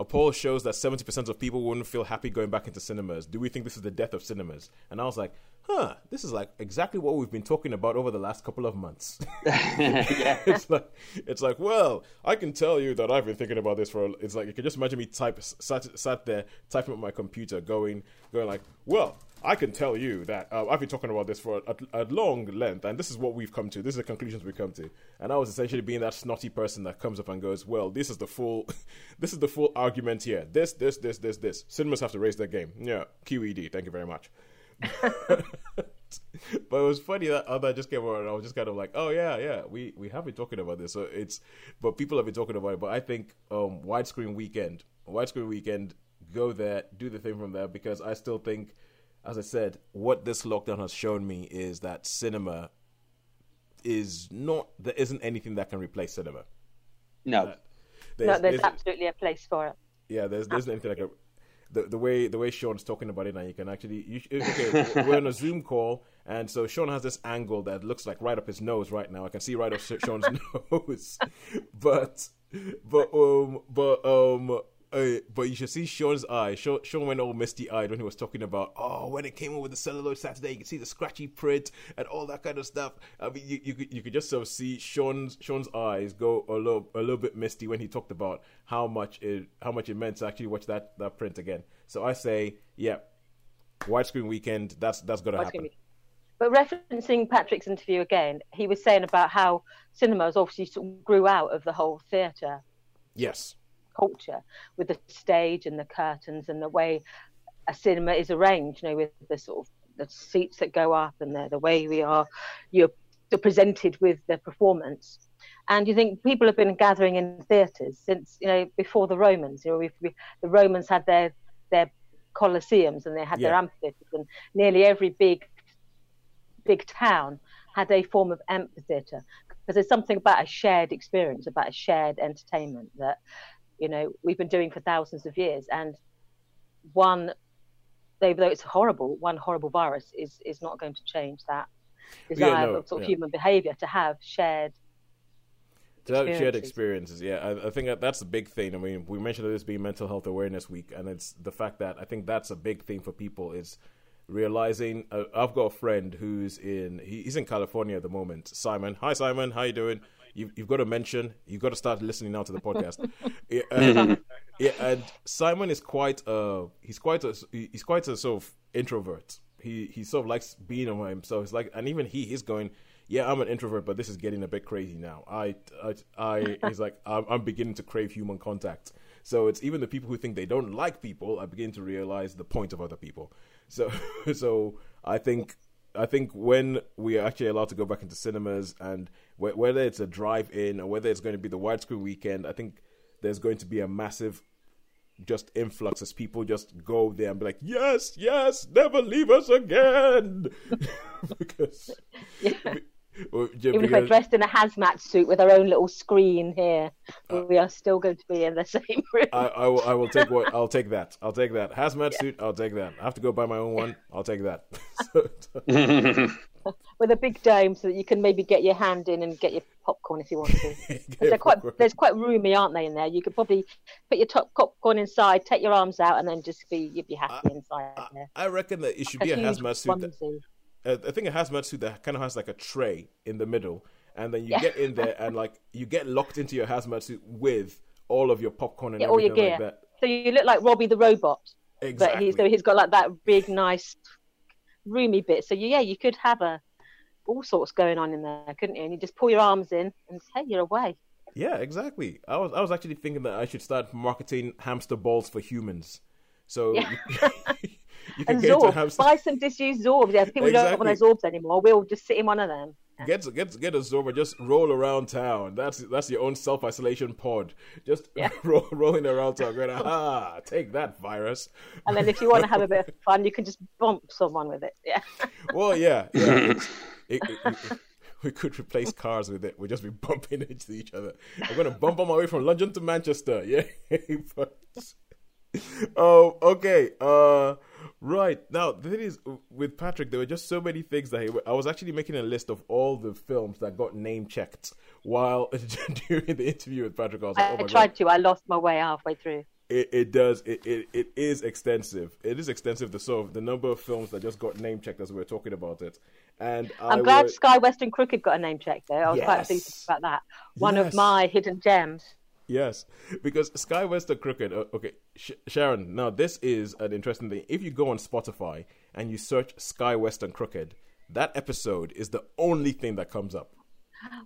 A poll shows that 70% of people wouldn't feel happy going back into cinemas. Do we think this is the death of cinemas? And I was like, huh, this is like exactly what we've been talking about over the last couple of months. yeah. it's like it's like well i can tell you that i've been thinking about this for a- it's like you can just imagine me type sat, sat there typing on my computer going going like well i can tell you that uh, i've been talking about this for a, a long length and this is what we've come to this is the conclusions we've come to and i was essentially being that snotty person that comes up and goes well this is the full this is the full argument here this this this this this cinemas have to raise their game yeah qed thank you very much but it was funny that how that just came out, and I was just kind of like, oh yeah, yeah, we we have been talking about this. So it's, but people have been talking about it. But I think um, widescreen weekend, widescreen weekend, go there, do the thing from there because I still think, as I said, what this lockdown has shown me is that cinema is not there isn't anything that can replace cinema. No. No, there's absolutely a place for it. yeah, there's there's anything like a, the, the way the way Sean's talking about it, and you can actually you, okay, we're on a Zoom call, and so Sean has this angle that looks like right up his nose right now. I can see right up Sean's nose, but but um but um uh, but you should see Sean's eye. Sean, Sean went all misty eyed when he was talking about, oh, when it came over the celluloid Saturday, you can see the scratchy print and all that kind of stuff. I mean, you, you, could, you could just sort of see Sean's Sean's eyes go a little a little bit misty when he talked about how much it how much it meant to actually watch that, that print again. So I say, yeah, widescreen weekend. That's that's gonna happen. But referencing Patrick's interview again, he was saying about how cinemas obviously sort of grew out of the whole theatre. Yes culture with the stage and the curtains and the way a cinema is arranged, you know, with the sort of the seats that go up and the, the way we are you're presented with the performance. And you think people have been gathering in theatres since you know before the Romans. You know, we, we, the Romans had their their colosseums and they had yeah. their amphitheatres, and nearly every big big town had a form of amphitheatre because there's something about a shared experience, about a shared entertainment that you know we've been doing for thousands of years and one though it's horrible one horrible virus is is not going to change that desire yeah, no, of sort of yeah. human behavior to have shared to have shared experiences. yeah I, I, think that that's a big thing. I mean we mentioned this being mental health awareness week and it's the fact that i think that's a big thing for people is realizing uh, i've got a friend who's in he, he's in california at the moment simon. Hi simon. How you doing you've, you've got to mention, you've got to start listening now to the podcast. yeah, uh, and, yeah, and Simon is quite a he's quite a he's quite a sort of introvert. He he sort of likes being on himself. He's like, and even he is going. Yeah, I'm an introvert, but this is getting a bit crazy now. I, I, I he's like, I'm, I'm beginning to crave human contact. So it's even the people who think they don't like people are beginning to realize the point of other people. So, so I think I think when we are actually allowed to go back into cinemas and whether it's a drive-in or whether it's going to be the widescreen weekend, I think there's going to be a massive just influx as people just go there and be like, yes, yes, never leave us again, because. Yeah. Even if we're dressed in a hazmat suit with our own little screen here, uh, we are still going to be in the same room. I, I, will, I will take what I'll take that. I'll take that hazmat yeah. suit. I'll take that. I have to go buy my own one. I'll take that. with a big dome, so that you can maybe get your hand in and get your popcorn if you want to. they're quite they're quite roomy, aren't they? In there, you could probably put your top popcorn inside, take your arms out, and then just be you'd be happy inside I, there. I reckon that it should a be a hazmat suit. That, uh, I think a hazmat suit that kind of has like a tray in the middle, and then you yeah. get in there and like you get locked into your hazmat suit with all of your popcorn and yeah, everything all your gear. like. So you look like Robbie the robot. Exactly. But he's so he's got like that big, nice, roomy bit. So you, yeah, you could have a all sorts going on in there, couldn't you? And you just pull your arms in and hey, you're away. Yeah, exactly. I was I was actually thinking that I should start marketing hamster balls for humans. So yeah. You and Zorb. Buy some disused Zorbs. Yeah, people exactly. don't want those Zorbs anymore. We'll just sit in one of them. Get get get a Zorb just roll around town. That's that's your own self isolation pod. Just yeah. roll, rolling around town, going, ah, take that virus. And then if you want to have a bit of fun, you can just bump someone with it. Yeah. Well, yeah, yeah. It, it, it, we could replace cars with it. We'd just be bumping into each other. I'm gonna bump on my way from London to Manchester. Yeah. but, oh, okay. Uh Right now, the thing is, with Patrick, there were just so many things that he. I was actually making a list of all the films that got name checked while during the interview with Patrick. I, was like, oh I tried God. to. I lost my way halfway through. It, it does. It, it it is extensive. It is extensive. The sort of the number of films that just got name checked as we were talking about it. And I'm I glad were... Sky West and Crooked got a name check there. I was yes. quite pleased about that. One yes. of my hidden gems. Yes, because Sky West and Crooked. Uh, okay, Sh- Sharon. Now this is an interesting thing. If you go on Spotify and you search Sky West and Crooked, that episode is the only thing that comes up.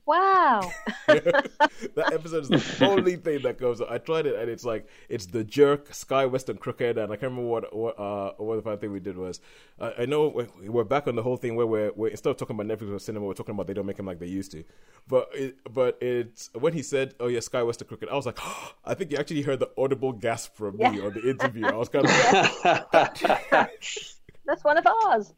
Wow. that episode is the only thing that goes. I tried it and it's like it's the jerk, Sky West and Crooked, and I can't remember what what uh what the final thing we did was. Uh, I know we're, we're, back on the whole thing where we're, we're instead of talking about Netflix or cinema, we're talking about they don't make them like they used to. But it, but it's when he said, "Oh yeah, Sky West and Crooked," I was like, oh, I think you actually heard the audible gasp from me on the interview. I was kind of. That's one of ours.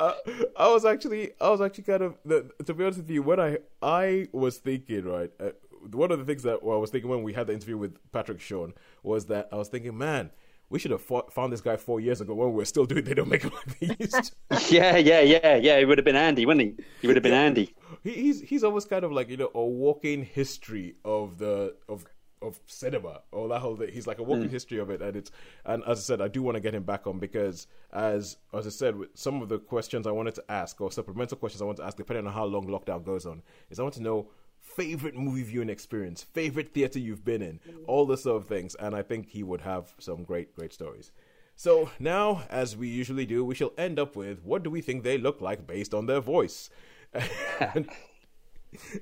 Uh, I was actually, I was actually kind of, to be honest with you, what I, I was thinking, right, uh, one of the things that well, I was thinking when we had the interview with Patrick Sean was that I was thinking, man, we should have fought, found this guy four years ago when we are still doing They Don't Make Him Like They Used to. yeah, yeah, yeah, yeah. He would have been Andy, wouldn't he? He would have been Andy. He, he's he's almost kind of like you know a walking history of the of of cinema or that whole thing. He's like a walking history of it, and it's and as I said, I do want to get him back on because as as I said, with some of the questions I wanted to ask or supplemental questions I want to ask, depending on how long lockdown goes on, is I want to know favorite movie viewing experience, favorite theater you've been in, all this sort of things, and I think he would have some great great stories. So now, as we usually do, we shall end up with what do we think they look like based on their voice. and,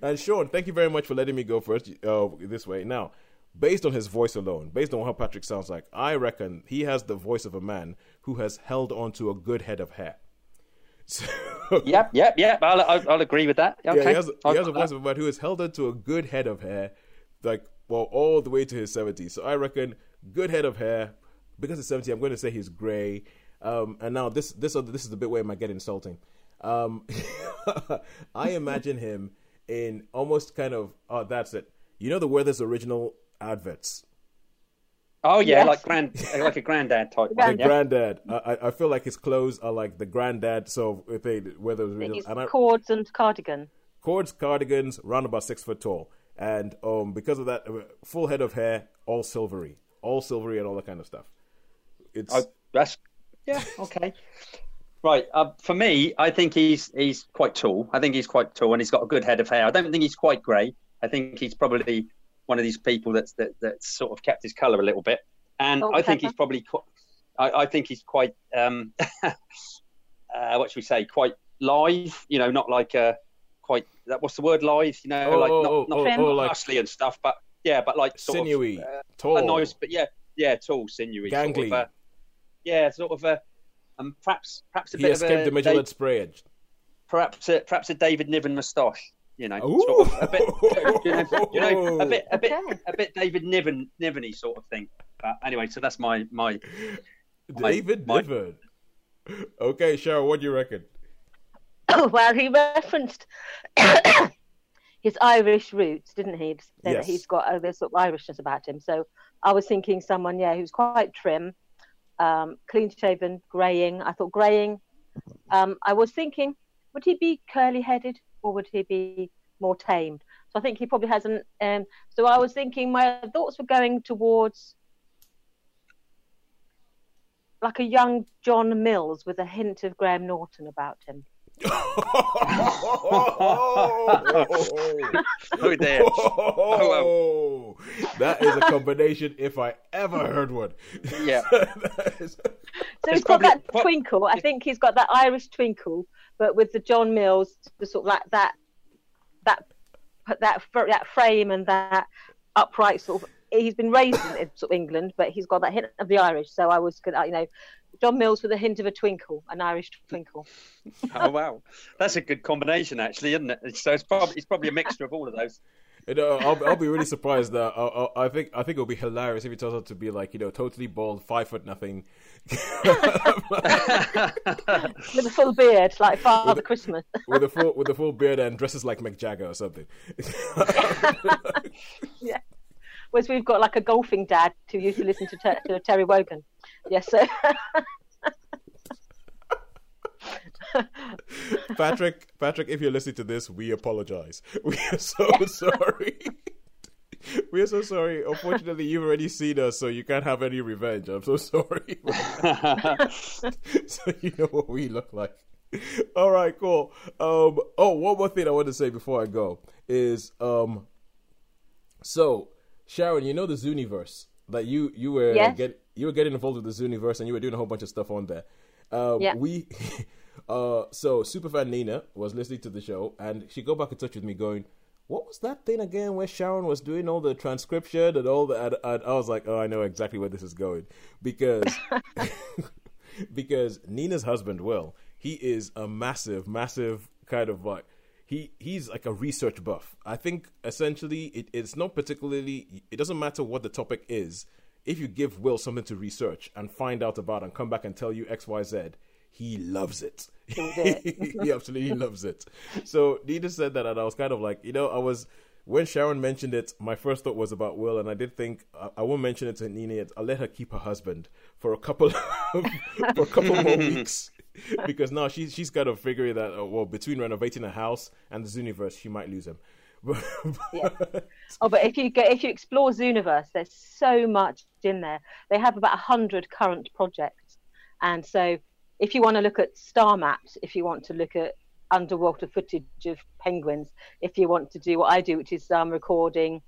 and Sean, thank you very much for letting me go first uh, this way. Now, based on his voice alone, based on how Patrick sounds like, I reckon he has the voice of a man who has held on to a good head of hair. So, Yep, yep, yep. I'll, I'll, I'll agree with that. Okay. yeah, he has, he has a voice of a man who has held on to a good head of hair, like, well, all the way to his 70s. So I reckon good head of hair. Because he's 70, I'm going to say he's gray. Um, and now this this this is the bit where it might get insulting. Um, I imagine him in almost kind of oh that's it. You know the Werther's original adverts. Oh yeah, Yes. like grand, like a granddad type. The one, granddad. I, I- I feel like his clothes are like the granddad. So if they Werther's original, It's and I, cords and cardigan. cords, cardigans, round about six foot tall, and um, because of that, uh, full head of hair, all silvery, all silvery, and all that kind of stuff. It's Oh, that's yeah, okay. Right. Uh, for me, I think he's he's quite tall. I think he's quite tall, and he's got a good head of hair. I don't think he's quite grey. I think he's probably one of these people that's that, that's sort of kept his colour a little bit. And Salt I think pepper. he's probably qu- I, I think he's quite um, uh, what should we say? Quite live. You know, not like a quite that. What's the word? Live. You know, oh, like oh, not oh, not oh, Trim. oh, like muscly and stuff, but yeah, but like sort sinewy, of, uh, tall, a nice, but yeah, yeah, tall, sinewy, sort Gangly. of a, yeah, sort of a, um, perhaps, perhaps a he bit escaped of a, the Mitchell Da- and perhaps, a, perhaps a David Niven moustache, you know, sort of a bit, you know, you know, a bit, a bit, Okay. a bit David Niven, Niveny sort of thing. But anyway, so that's my my. My- David my- Niven. Okay, Cheryl, what do you reckon? well, he referenced his Irish roots, didn't he? To Yes. that he's got a this sort of Irishness about him. So I was thinking someone, yeah, who's quite trim, um, clean shaven, greying. I thought greying. Um, I was thinking, would he be curly headed or would he be more tamed? So I think he probably hasn't. Um, so I was thinking, my thoughts were going towards like a young John Mills with a hint of Graham Norton about him. Oh dear. Oh, that is a combination if I ever heard one. Yeah. That is- So he's probably- got that twinkle. I think he's got that Irish twinkle, but with the John Mills, the sort of like that, that, that, that frame and that upright sort of. He's been raised in sort of England, but he's got that hint of the Irish. So I was, you know, John Mills with a hint of a twinkle, an Irish twinkle. Oh wow, that's a good combination, actually, isn't it? So it's probably it's probably a mixture of all of those. Uh, I'll, I'll be really surprised that uh, uh, I think I think it'll be hilarious if he turns out to be like you know totally bald, five foot nothing. with a full beard, like Father Christmas. with a full with a full beard and dresses like Mick Jagger or something. Yeah. Whereas we've got like a golfing dad who used to listen to, Ter- to Terry Wogan. Yes, so Patrick, Patrick, if you're listening to this, we apologize. We are so sorry. We are so sorry. Unfortunately, you've already seen us, so you can't have any revenge. I'm so sorry. so you know what we look like. All right, cool. Um, oh, one more thing I want to say before I go is, um, so Sharon, you know the Zooniverse that you you were Yes. get you were getting involved with the Zooniverse and you were doing a whole bunch of stuff on there. Um, Yeah. We, uh, so superfan Nina was listening to the show and she got back in touch with me, going, "What was that thing again where Sharon was doing all the transcription and all the?" And, and I was like, "Oh, I know exactly where this is going," because because Nina's husband, Will, he is a massive, massive kind of like he he's like a research buff. I think essentially it, it's not particularly it doesn't matter what the topic is. If you give Will something to research and find out about and come back and tell you X Y Z, he loves it. he absolutely loves it. So Nina said that, and I was kind of like, you know, I was when Sharon mentioned it, my first thought was about Will, and I did think I, I won't mention it to Nina. I'll let her keep her husband for a couple for a couple more weeks because now she's she's got to figure that uh, well between renovating a house and the Zooniverse, she might lose him. yeah. Oh, but if you go if you explore Zooniverse, there's so much in there. They have about hundred current projects, and so if you want to look at star maps, if you want to look at underwater footage of penguins, if you want to do what I do, which is um, recording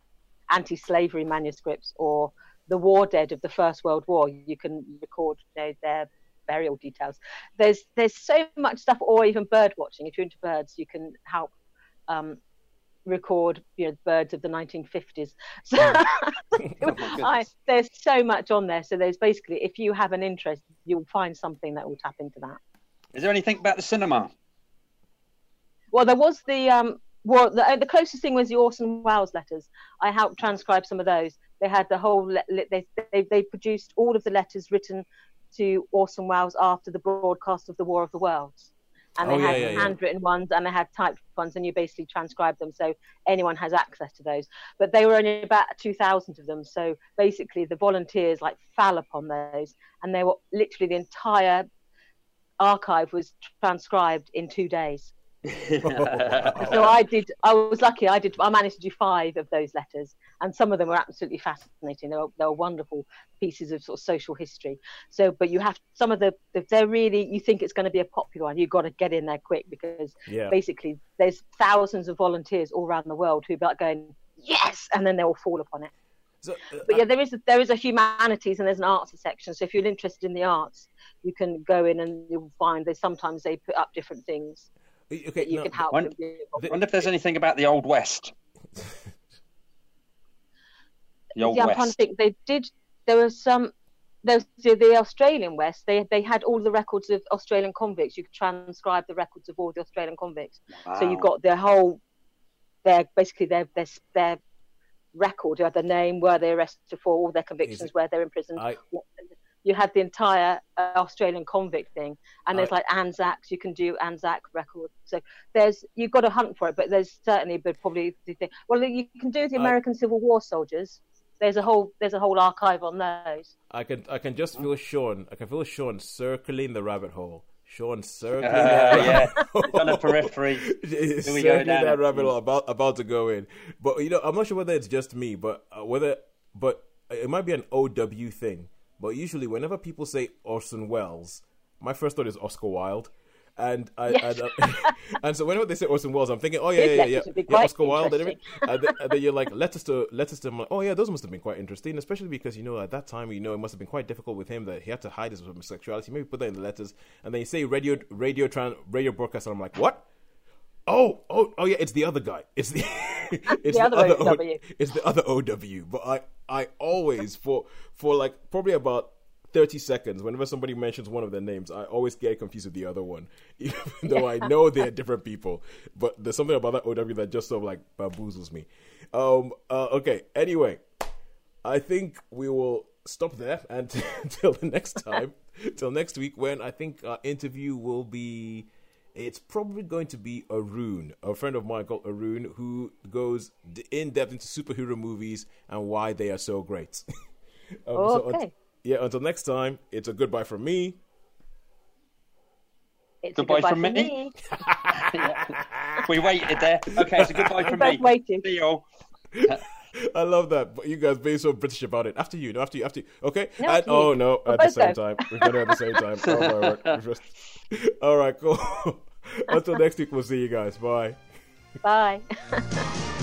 anti-slavery manuscripts or the war dead of the First World War, you can record you know, their burial details. There's there's so much stuff, or even bird watching. If you're into birds, you can help um, record you know birds of the 1950s. So Oh, I, there's so much on there. So there's basically, if you have an interest, you'll find something that will tap into that. Is there anything about the cinema? Well, there was the um, well, the, uh, the closest thing was the Orson Welles letters. I helped transcribe some of those. They had the whole. Le- le- they, they they produced all of the letters written to Orson Welles after the broadcast of the War of the Worlds, and oh, they Oh, yeah, had yeah, yeah. handwritten ones and they had typed ones, and you basically transcribe them so anyone has access to those. But they were only about two thousand of them, so basically the volunteers like fell upon those, and they were literally the entire archive was transcribed in two days. So I did. I was lucky. I did. I managed to do five of those letters, and some of them were absolutely fascinating. They were, they were wonderful pieces of sort of social history. So, but you have some of the. If they're really, you think it's going to be a popular one, you've got to get in there quick because yeah. basically there's thousands of volunteers all around the world who are like going yes, and then they will fall upon it. So, uh, But yeah, there is a, there is a humanities and there's an arts section. So if you're interested in the arts, you can go in and you'll find they sometimes they put up different things okay, you no, can help. One- them do. I wonder if there's anything about the Old West. The Old yeah, I'm trying to think. They did. There was some. There's the, the Australian West. They they had all the records of Australian convicts. You could transcribe the records of all the Australian convicts. So you've got their whole, their basically their their their record. You had their name, where they arrested for, all their convictions, where they're imprisoned. I what- you had the entire uh, Australian convict thing, and there's I- like Anzacs. You can do Anzac records. So there's you've got to hunt for it, but there's certainly, but probably the thing. Well, you can do the I- American Civil War soldiers. There's a whole there's a whole archive on those. I can I can just feel Sean. I can feel Sean circling the rabbit hole. Sean circling Uh, that yeah, rabbit hole. on the periphery. Here we go circling down that rabbit hole about about to go in. But you know, I'm not sure whether it's just me, but uh, whether but it might be an OW thing. But usually, whenever people say Orson Welles, my first thought is Oscar Wilde. And I, Yes. and, uh, and so whenever they say Orson Welles, I'm thinking, oh yeah, His yeah, yeah, letters yeah, Oscar Wilde, and, and, then, and then you're like letters to letters to him, like, oh yeah, those must have been quite interesting, especially because you know at that time, you know, it must have been quite difficult with him that he had to hide his homosexuality. Maybe put that in the letters, and then you say radio, radio, tran, radio broadcast, and I'm like, what? Oh, oh, oh yeah, it's the other guy. It's the it's The the, other other OW. it's the other OW. But I I always for for like probably about thirty seconds, whenever somebody mentions one of their names, I always get confused with the other one, even though I know they're different people. But there's something about that OW that just sort of like bamboozles me. Um. Uh, okay. Anyway, I think we will stop there and until the next time, till next week when I think our interview will be. It's probably going to be Arun, a friend of mine called Arun, who goes d- in depth into superhero movies and why they are so great. um, so unt- Okay. yeah, until next time, it's a goodbye from me. It's Goodbye a goodbye from from me. me. We waited there. Okay, it's a goodbye from both me. waited. See you all. I love that. But you guys being so British about it. After you, no, after you, after you. Okay. No, and, oh no, We'll at the same go. time. We're gonna at the same time. Oh my word. All right, cool. Until next week, we'll see you guys. Bye. Bye.